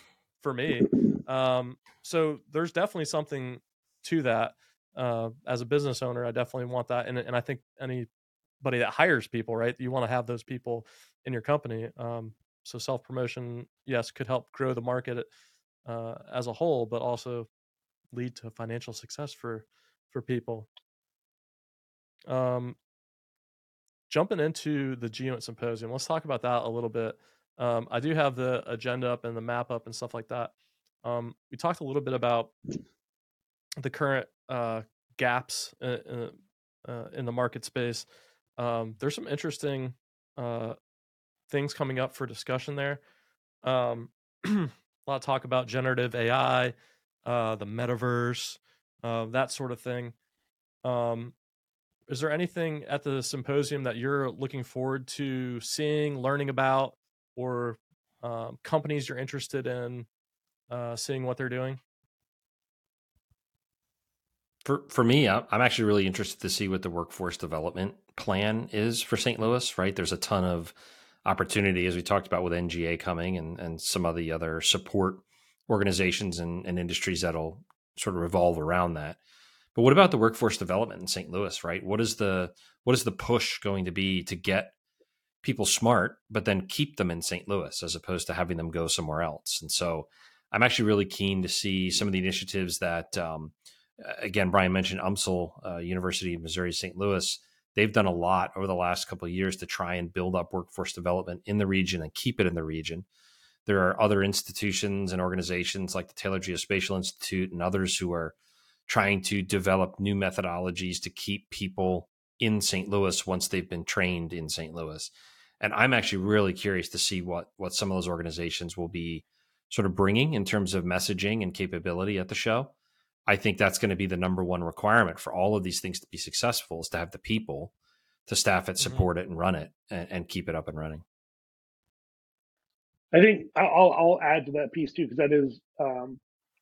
for me. Um, so there's definitely something to that. Uh, as a business owner, I definitely want that, and and I think anybody that hires people, right, you want to have those people in your company. Um, so self promotion, yes, could help grow the market uh, as a whole, but also lead to financial success for for people. Um, jumping into the GEOINT symposium, let's talk about that a little bit. Um, I do have the agenda up and the map up and stuff like that. Um, we talked a little bit about the current uh, gaps in, in, uh, in, the market space. Um, there's some interesting uh, things coming up for discussion there. Um, [CLEARS THROAT] a lot of talk about generative AI, uh, the metaverse, uh, that sort of thing. Um, is there anything at the symposium that you're looking forward to seeing, learning about, or um, companies you're interested in uh, seeing what they're doing? For for me, I'm actually really interested to see what the workforce development plan is for St. Louis. Right, there's a ton of opportunity as we talked about with NGA coming and and some of the other support organizations and, and industries that'll sort of revolve around that. But what about the workforce development in St. Louis, right? What is the what is the push going to be to get people smart, but then keep them in St. Louis as opposed to having them go somewhere else? And so I'm actually really keen to see some of the initiatives that, um, again, Brian mentioned UMSL, uh, University of Missouri St. Louis. They've done a lot over the last couple of years to try and build up workforce development in the region and keep it in the region. There are other institutions and organizations like the Taylor Geospatial Institute and others who are trying to develop new methodologies to keep people in St. Louis once they've been trained in St. Louis. And I'm actually really curious to see what what some of those organizations will be sort of bringing in terms of messaging and capability at the show. I think that's going to be the number one requirement for all of these things to be successful is to have the people to staff it, mm-hmm. support mm-hmm. it, and run it, and, and keep it up and running. I think I'll I'll add to that piece too because that is um,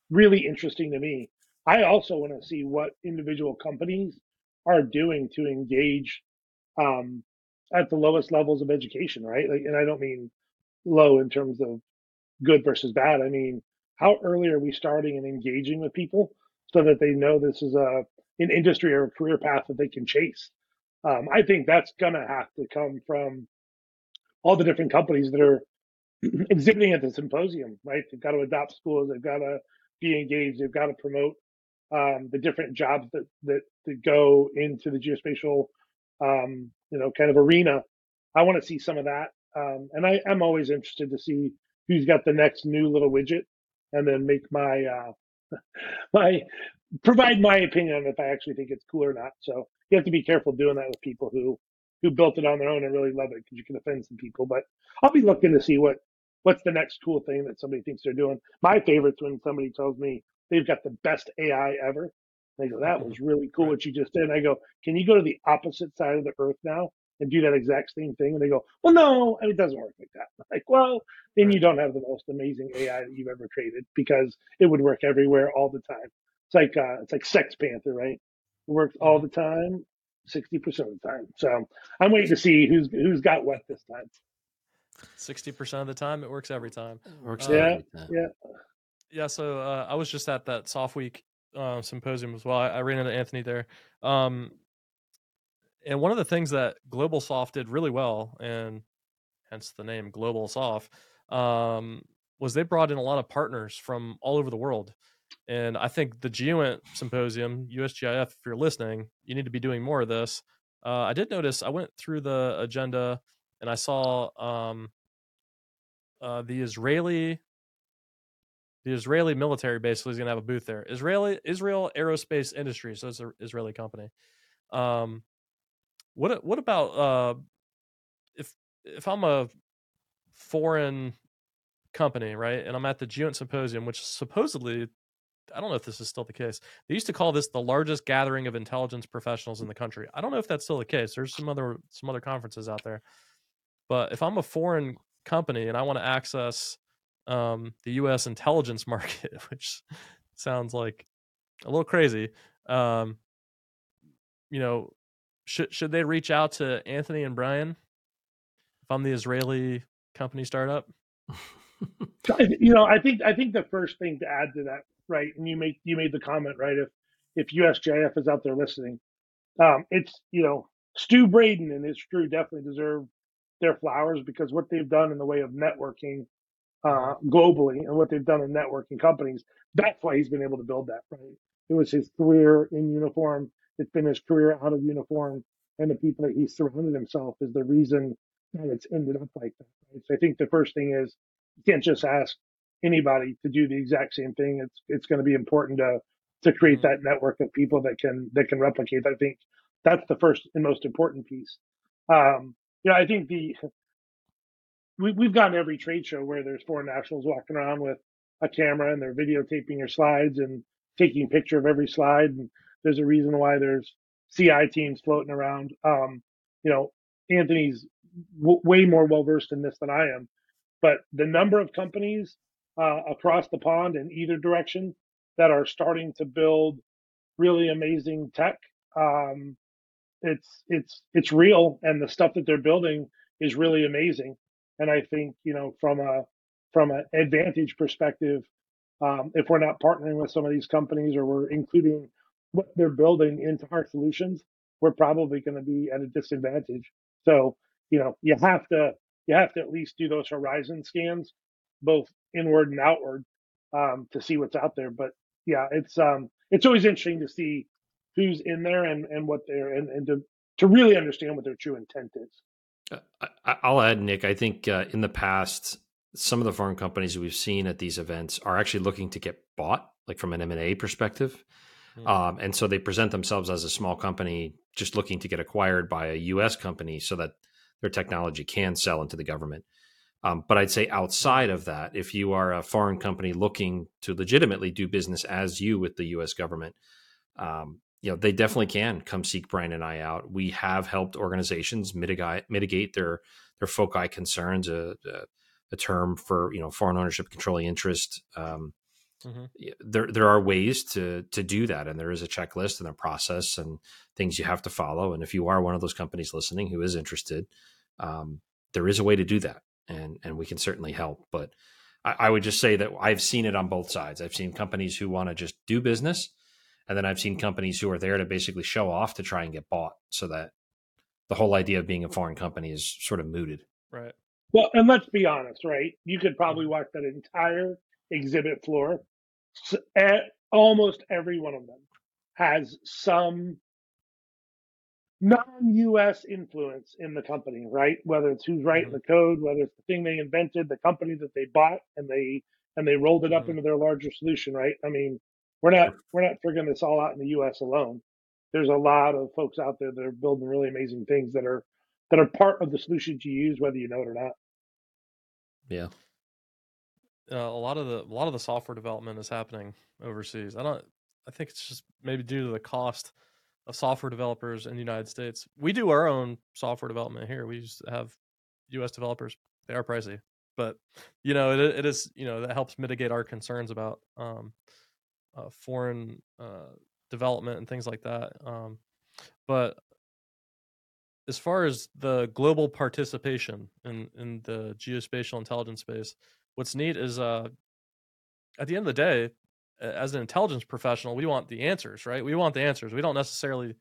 really interesting to me. I also want to see what individual companies are doing to engage um, at the lowest levels of education, right? Like, and I don't mean low in terms of good versus bad. I mean, how early are we starting and engaging with people so that they know this is a an industry or a career path that they can chase? Um, I think that's gonna have to come from all the different companies that are [CLEARS THROAT] exhibiting at the symposium, right? They've got to adopt schools, they've got to be engaged, they've got to promote um, the different jobs that, that that go into the geospatial, um, you know, kind of arena. I want to see some of that, um, and I, am always interested to see who's got the next new little widget, and then make my uh, [LAUGHS] my provide my opinion on if I actually think it's cool or not. So you have to be careful doing that with people who who built it on their own and really love it because you can offend some people. But I'll be looking to see what what's the next cool thing that somebody thinks they're doing. My favorite's when somebody tells me they've got the best AI ever. They go, that mm-hmm. was really cool what you just did. And I go, can you go to the opposite side of the earth now and do that exact same thing? And they go, well, no, and it doesn't work like that. [LAUGHS] Like, well, then you don't have the most amazing AI that you've ever created because it would work everywhere all the time. It's like uh, it's like Sex Panther, right? It works all mm-hmm. the time, sixty percent of the time. So I'm waiting to see who's who's got what this time. Sixty percent of the time, it works every time. It works. Uh, yeah, yeah, yeah. So uh, I was just at that SOF Week uh, symposium as well. I, I, ran into Anthony there, um, and one of the things that Global SOF did really well, and hence the name Global SOF, um, was they brought in a lot of partners from all over the world. And I think the GEOINT symposium, USGIF, if you're listening, you need to be doing more of this. Uh, I did notice I went through the agenda and I saw um, uh, the Israeli the Israeli military basically is going to have a booth there. Israeli Israel Aerospace Industry, so it's an Israeli company. Um, what what about uh, if if I'm a foreign company, right, and I'm at the GEOINT Symposium, which supposedly I don't know if this is still the case. They used to call this the largest gathering of intelligence professionals in the country. I don't know if that's still the case. There's some other some other conferences out there. But if I'm a foreign company and I want to access um, the U.S. intelligence [LAUGHS] market, which sounds like a little crazy. Um, you know, should should they reach out to Anthony and Brian if I'm the Israeli company startup? you know, I think I think the first thing to add to that, right? And you make you made the comment, right? If if USGIF is out there listening, um, it's you know Stu Braden and his crew definitely deserve their flowers because what they've done in the way of networking uh, globally and what they've done in networking companies, that's why he's been able to build that. Right? It was his career in uniform. It's been his career out of uniform, and the people that he's surrounded himself is the reason that it's ended up like that. Right? So I think the first thing is you can't just ask anybody to do the exact same thing. It's it's going to be important to to create mm-hmm. that network of people that can that can replicate. I think that's the first and most important piece. Um, you know, I think the we, we've gotten every trade show where there's foreign nationals walking around with a camera and they're videotaping your slides and taking a picture of every slide. And there's a reason why there's CI teams floating around. Um, you know, Anthony's w- way more well versed in this than I am, but the number of companies uh, across the pond in either direction that are starting to build really amazing tech, um, it's it's it's real, and the stuff that they're building is really amazing. And I think you know from a from an advantage perspective, um, if we're not partnering with some of these companies or we're including what they're building into our solutions, we're probably going to be at a disadvantage. So, you know, you have to you have to at least do those horizon scans, both inward and outward, um, to see what's out there. But yeah, it's um, it's always interesting to see who's in there and and what they're and, and to to really understand what their true intent is. Uh, I'll add, Nick. I think uh, in the past, some of the foreign companies we've seen at these events are actually looking to get bought, like from an M and A perspective. Mm-hmm. Um, and so they present themselves as a small company just looking to get acquired by a U.S. company so that their technology can sell into the government. Um, but I'd say outside of that, if you are a foreign company looking to legitimately do business as you with the U.S. government, um, you know they definitely can come seek Brian and I out. We have helped organizations mitigate mitigate their their foci concerns. A, a, a term for you know foreign ownership controlling interest. Um, mm-hmm. There there are ways to to do that, and there is a checklist and a process and things you have to follow. And if you are one of those companies listening who is interested, um, there is a way to do that, and and we can certainly help. But I, I would just say that I've seen it on both sides. I've seen companies who want to just do business and then I've seen companies who are there to basically show off to try and get bought so that the whole idea of being a foreign company is sort of mooted. Right. Well, and let's be honest, right? You could probably mm-hmm. watch that entire exhibit floor. Almost every one of them has some non-US influence in the company, right? Whether it's who's writing mm-hmm. the code, whether it's the thing they invented, the company that they bought and they and they rolled it up mm-hmm. into their larger solution, right? I mean, we're not we're not figuring this all out in the U.S. alone. There's a lot of folks out there that are building really amazing things that are that are part of the solutions you use, whether you know it or not. Yeah. Uh, a lot of the a lot of the software development is happening overseas. I don't. I think it's just maybe due to the cost of software developers in the United States. We do our own software development here. We just have U.S. developers. They are pricey, but you know it, it is you know that helps mitigate our concerns about um, uh, foreign uh, development and things like that. Um, but as far as the global participation in, in the geospatial intelligence space, what's neat is uh, at the end of the day, as an intelligence professional, we want the answers, right? We want the answers. We don't necessarily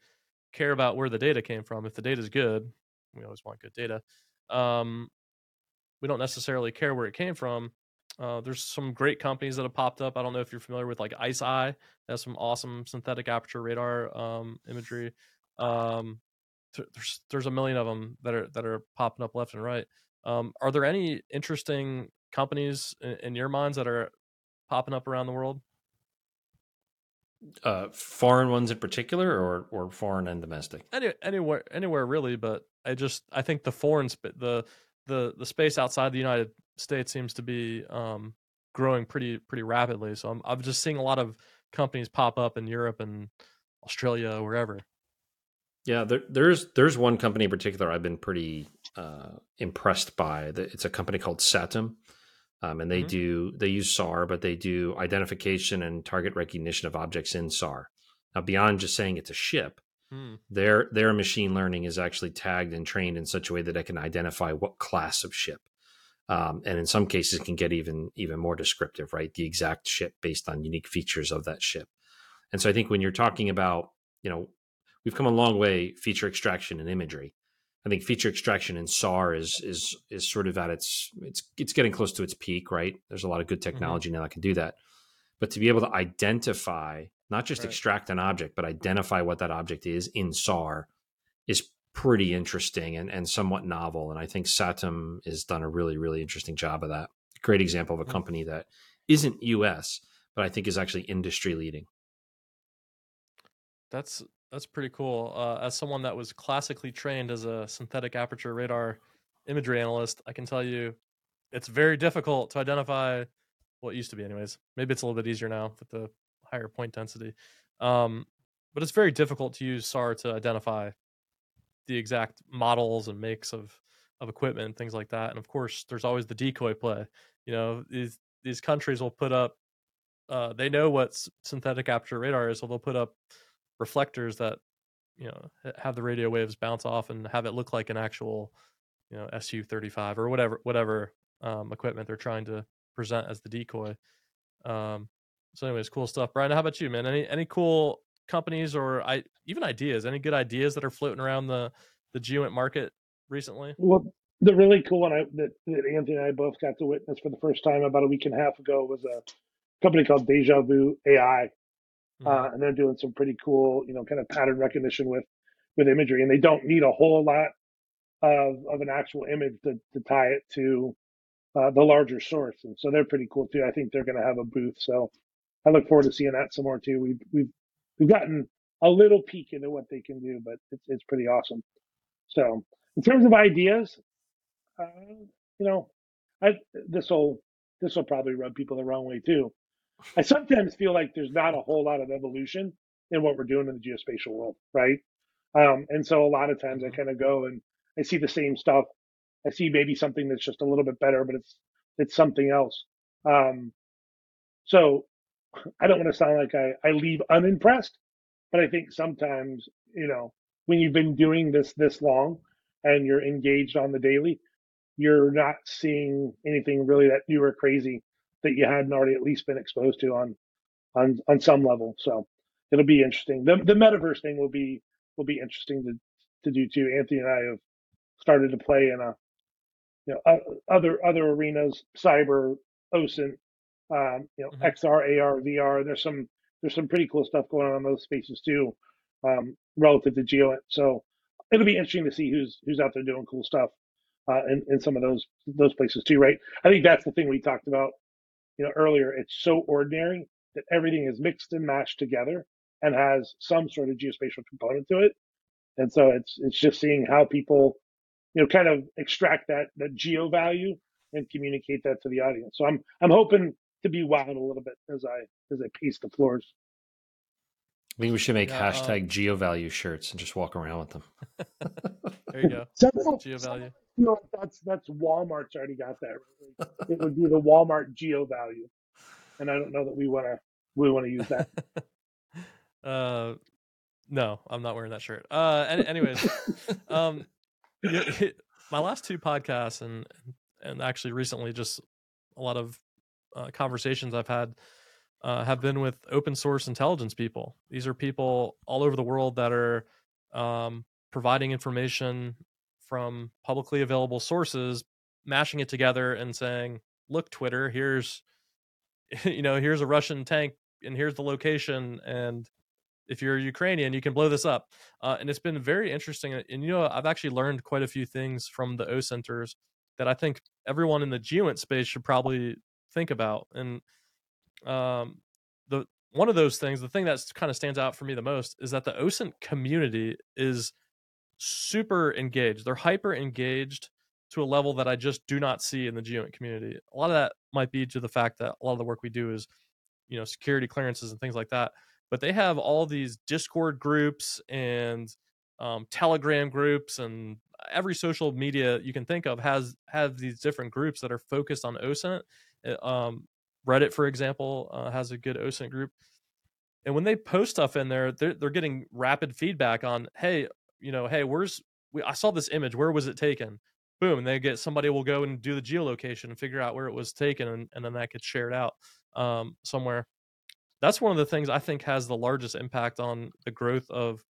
care about where the data came from. If the data is good, we always want good data. Um, we don't necessarily care where it came from. Uh, there's some great companies that have popped up. I don't know if you're familiar with like ICEYE. They have some awesome synthetic aperture radar um, imagery. Um, there's there's a million of them that are that are popping up left and right. Um, are there any interesting companies in, in, your minds that are popping up around the world? Uh, foreign ones in particular, or or foreign and domestic? Any, anywhere, anywhere really. But I just I think the foreign the the the space outside the United States seems to be um, growing pretty pretty rapidly. So I'm I'm just seeing a lot of companies pop up in Europe and Australia, wherever. Yeah, there, there's there's one company in particular I've been pretty uh, impressed by. It's a company called Satim. Um, and they mm-hmm. do they use SAR, but they do identification and target recognition of objects in SAR. Now, beyond just saying it's a ship, hmm. their their machine learning is actually tagged and trained in such a way that it can identify what class of ship, um, and in some cases can get even even more descriptive, right? The exact ship based on unique features of that ship. And so, I think when you're talking about, you know, we've come a long way feature extraction and imagery. I think feature extraction in SAR is is is sort of at its it's it's getting close to its peak, right? There's a lot of good mm-hmm. technology mm-hmm. now that can do that. But to be able to identify, not just right. extract an object, but identify what that object is in SAR is pretty interesting and, and somewhat novel. And I think Satim has done a really, really interesting job of that. Great example of a company that isn't US, but I think is actually industry leading. That's that's pretty cool. Uh, as someone that was classically trained as a synthetic aperture radar imagery analyst, I can tell you it's very difficult to identify well, it used to be, anyways. Maybe it's a little bit easier now with the higher point density. Um, but it's very difficult to use SAR to identify the exact models and makes of of equipment and things like that. And of course, there's always the decoy play. You know, these these countries will put up. Uh, they know what synthetic aperture radar is, so they'll put up reflectors that you know have the radio waves bounce off and have it look like an actual you know su 35 or whatever whatever um, equipment they're trying to present as the decoy. Um, so anyways cool stuff. Brian how about you man? Any any cool companies or i even ideas? Any good ideas that are floating around the the geoint market recently? Well the really cool one I, that, that anthony and i both got to witness for the first time about a week and a half ago was a company called deja vu ai uh, mm-hmm. and they're doing some pretty cool, you know, kind of pattern recognition with with imagery, and they don't need a whole lot of of an actual image to to tie it to uh, the larger source, and so they're pretty cool too. I think they're going to have a booth, so I look forward to seeing that some more too. We've we've we've gotten a little peek into what they can do, but it's it's pretty awesome. So in terms of ideas, uh, you know, I this will this will probably rub people the wrong way too. I sometimes feel like there's not a whole lot of evolution in what we're doing in the geospatial world, right? Um, and so a lot of times I mm-hmm. kind of go and I see the same stuff. I see maybe something that's just a little bit better, but it's it's something else. Um, so I don't want to sound like I, I leave unimpressed, but I think sometimes you know when you've been doing this this long and you're engaged on the daily, you're not seeing anything really that new or crazy that you hadn't already at least been exposed to on on on some level. So it'll be interesting. The the metaverse thing will be will be interesting to to do too. Anthony and I have started to play in a you know uh, other other arenas, cyber, OSINT, um, you know mm-hmm. XR, AR, VR. There's some there's some pretty cool stuff going on in those spaces too, um, relative to Geoint. So it'll be interesting to see who's who's out there doing cool stuff uh, in in some of those those places too. Right? I think that's the thing we talked about you know earlier, it's so ordinary that everything is mixed and mashed together and has some sort of geospatial component to it. And so it's it's just seeing how people, you know, kind of extract that that geo value and communicate that to the audience. So I'm I'm hoping to be wowed a little bit as I as I pace the floors. I think we should make yeah, hashtag um, geo value shirts and just walk around with them. [LAUGHS] there you go. geo value feel like that's that's Walmart's already got that. it would be the Walmart GeoValue, and I don't know that we want to we want to use that. [LAUGHS] uh, no, I'm not wearing that shirt. Uh, anyways, [LAUGHS] um, my last two podcasts and and actually recently just a lot of uh, conversations I've had uh, have been with open source intelligence people. These are people all over the world that are um, providing information from publicly available sources, mashing it together and saying, "Look, Twitter, here's [LAUGHS] you know, here's a Russian tank and here's the location and if you're Ukrainian, you can blow this up." Uh, and it's been very interesting and you know, I've actually learned quite a few things from the OSINTers that I think everyone in the GeoInt space should probably think about. And um, the one of those things, the thing that kind of stands out for me the most is that the OSINT community is super engaged. They're hyper engaged to a level that I just do not see in the GeoInt community. A lot of that might be to the fact that a lot of the work we do is, you know, security clearances and things like that. But they have all these Discord groups and um, Telegram groups and every social media you can think of has have these different groups that are focused on OSINT. Uh, um, Reddit, for example, uh, has a good OSINT group, and when they post stuff in there, they're they're getting rapid feedback on, hey, you know, hey, where's we, I saw this image, where was it taken? Boom, they get somebody will go and do the geolocation and figure out where it was taken, and, and then that gets shared out um, somewhere. That's one of the things I think has the largest impact on the growth of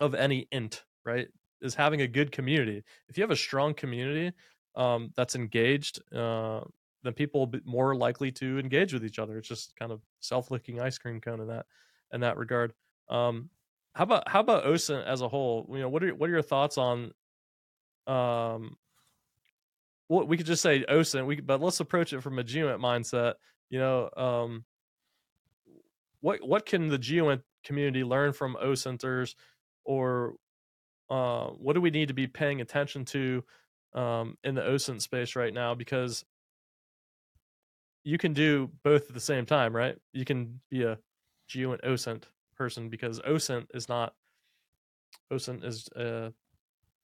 of any int, right? Is having a good community. If you have a strong community um, that's engaged, uh, then people will be more likely to engage with each other. It's just kind of self-licking ice cream cone in that in that regard. Um, how about how about OSINT as a whole? You know, what are what are your thoughts on? Um, well, we could just say OSINT, we but let's approach it from a GEOINT mindset. You know, um, what what can the GEOINT community learn from OSINTers, or uh, what do we need to be paying attention to um, in the OSINT space right now? Because you can do both at the same time, right? You can be a geo and OSINT person because OSINT is not OSINT is uh,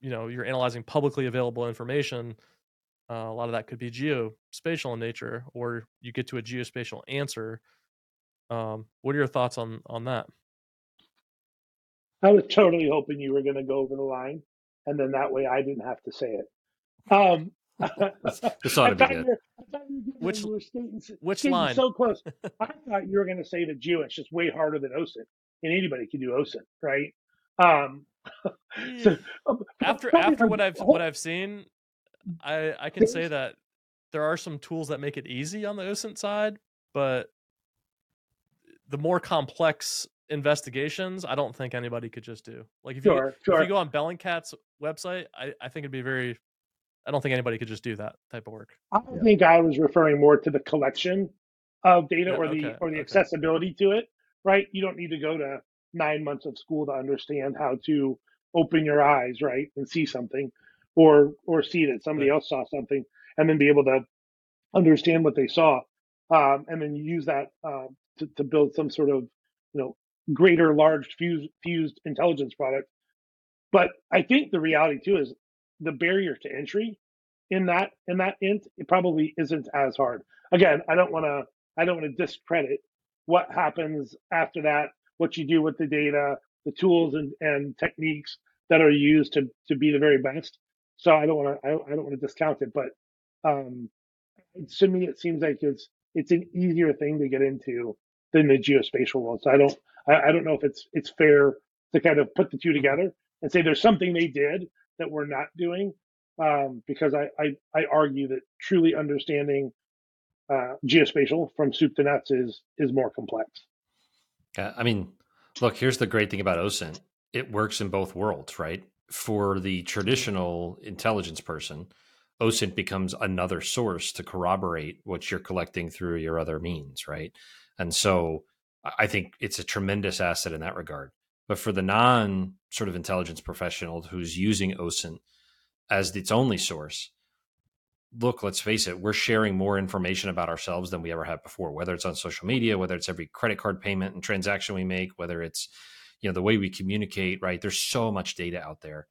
you know you're analyzing publicly available information. Uh, a lot of that could be geospatial in nature, or you get to a geospatial answer. Um, what are your thoughts on on that? I was totally hoping you were going to go over the line, and then that way I didn't have to say it. Um, [LAUGHS] this ought to be good. Which which line? So close. I thought you were going to say that Geo. It's just way harder than OSINT, and anybody can do OSINT, right? Um, [LAUGHS] so, um, after after what I've what I've seen, I I can say that there are some tools that make it easy on the OSINT side, but the more complex investigations, I don't think anybody could just do. Like if you sure, sure. if you go on Bellingcat's website, I, I think it'd be very I don't think anybody could just do that type of work. I think I was referring more to the collection of data yeah, or the okay, or the okay. accessibility to it. Right? You don't need to go to nine months of school to understand how to open your eyes, right, and see something, or or see that somebody else saw something, and then be able to understand what they saw, um, and then use that uh, to, to build some sort of you know greater large fused fused intelligence product. But I think the reality too is the barrier to entry in that in that int it probably isn't as hard. Again, I don't want to I don't want to discredit what happens after that, what you do with the data, the tools and, and techniques that are used to to be the very best. So I don't want to I, don't want to discount it, but um, to me it seems like it's it's an easier thing to get into than the geospatial world. So I don't I, I don't know if it's it's fair to kind of put the two together and say there's something they did that we're not doing um, because I, I, I argue that truly understanding uh, geospatial from soup to nuts is is more complex. Yeah, I mean, look, here's the great thing about OSINT: it works in both worlds, right? For the traditional intelligence person, OSINT becomes another source to corroborate what you're collecting through your other means, right? And so, I think it's a tremendous asset in that regard. But for the non sort of intelligence professional who's using OSINT as its only source, look, let's face it, we're sharing more information about ourselves than we ever have before, whether it's on social media, whether it's every credit card payment and transaction we make, whether it's, you know, the way we communicate, right? There's so much data out there.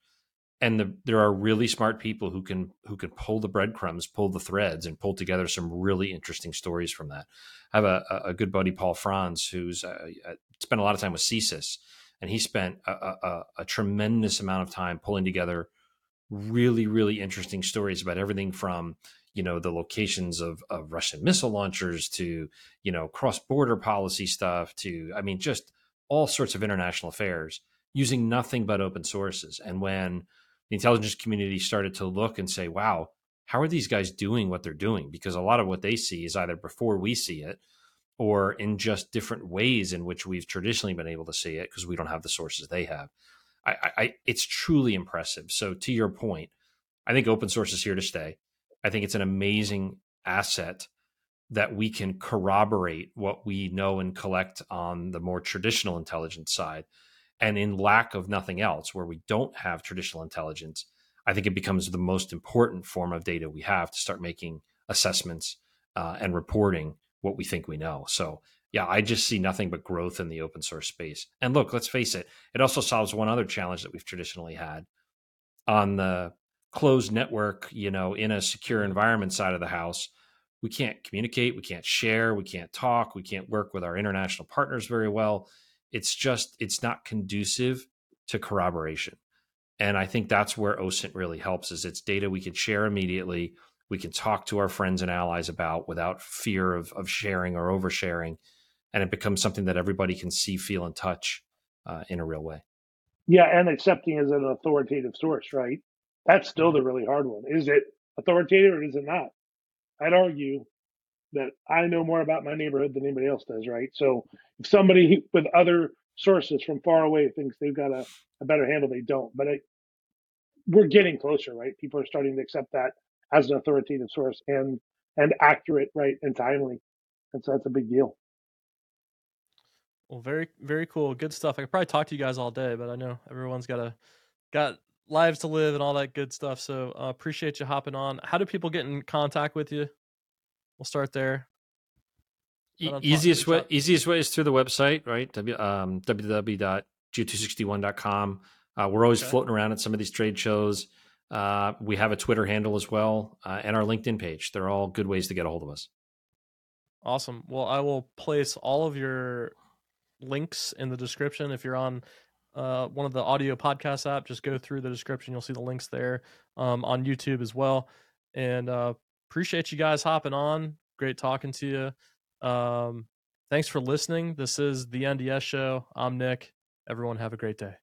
And the, there are really smart people who can who can pull the breadcrumbs, pull the threads, and pull together some really interesting stories from that. I have a, a good buddy, Paul Franz, who's uh, spent a lot of time with CSIS, and he spent a, a, a, tremendous amount of time pulling together really really interesting stories about everything from you know the locations of, of russian missile launchers to you know cross border policy stuff to i mean just all sorts of international affairs using nothing but open sources. And when the intelligence community started to look and say wow how are these guys doing what they're doing? Because a lot of what they see is either before we see it or in just different ways in which we've traditionally been able to see it because we don't have the sources they have. I, I, it's truly impressive. So to your point, I think open source is here to stay. I think it's an amazing asset that we can corroborate what we know and collect on the more traditional intelligence side. And in lack of nothing else, where we don't have traditional intelligence, I think it becomes the most important form of data we have to start making assessments uh, and reporting what we think we know. So yeah, I just see nothing but growth in the open source space. And look, let's face it, it also solves one other challenge that we've traditionally had on the closed network, you know, in a secure environment side of the house. we can't communicate, we can't share, we can't talk, we can't work with our international partners very well. It's just it's not conducive to corroboration. And I think that's where OSINT really helps is it's data we can share immediately. We can talk to our friends and allies about without fear of, of sharing or oversharing. And it becomes something that everybody can see, feel, and touch uh, in a real way. Yeah, and accepting as an authoritative source, right? That's still the really hard one. Is it authoritative or is it not? I'd argue that I know more about my neighborhood than anybody else does, right? So if somebody with other sources from far away thinks they've got a, a better handle, they don't. But I, we're getting closer, right? People are starting to accept that as an authoritative source and and accurate, right, and timely. And so that's a big deal. Well, very very cool, good stuff. I could probably talk to you guys all day, but I know everyone's got a got lives to live and all that good stuff. So uh, appreciate you hopping on. How do people get in contact with you? We'll start there. E- easiest way, easiest way is through the website, right? W, um, www.geo261.com. Uh, we're always okay. floating around at some of these trade shows. Uh, we have a Twitter handle as well, uh, and our LinkedIn page. They're all good ways to get a hold of us. Awesome. Well, I will place all of your links in the description. If you're on uh, one of the audio podcast app, just go through the description. You'll see the links there um, on YouTube as well. And uh, appreciate you guys hopping on. Great talking to you. Um, thanks for listening. This is the NDS show. I'm Nick. Everyone have a great day.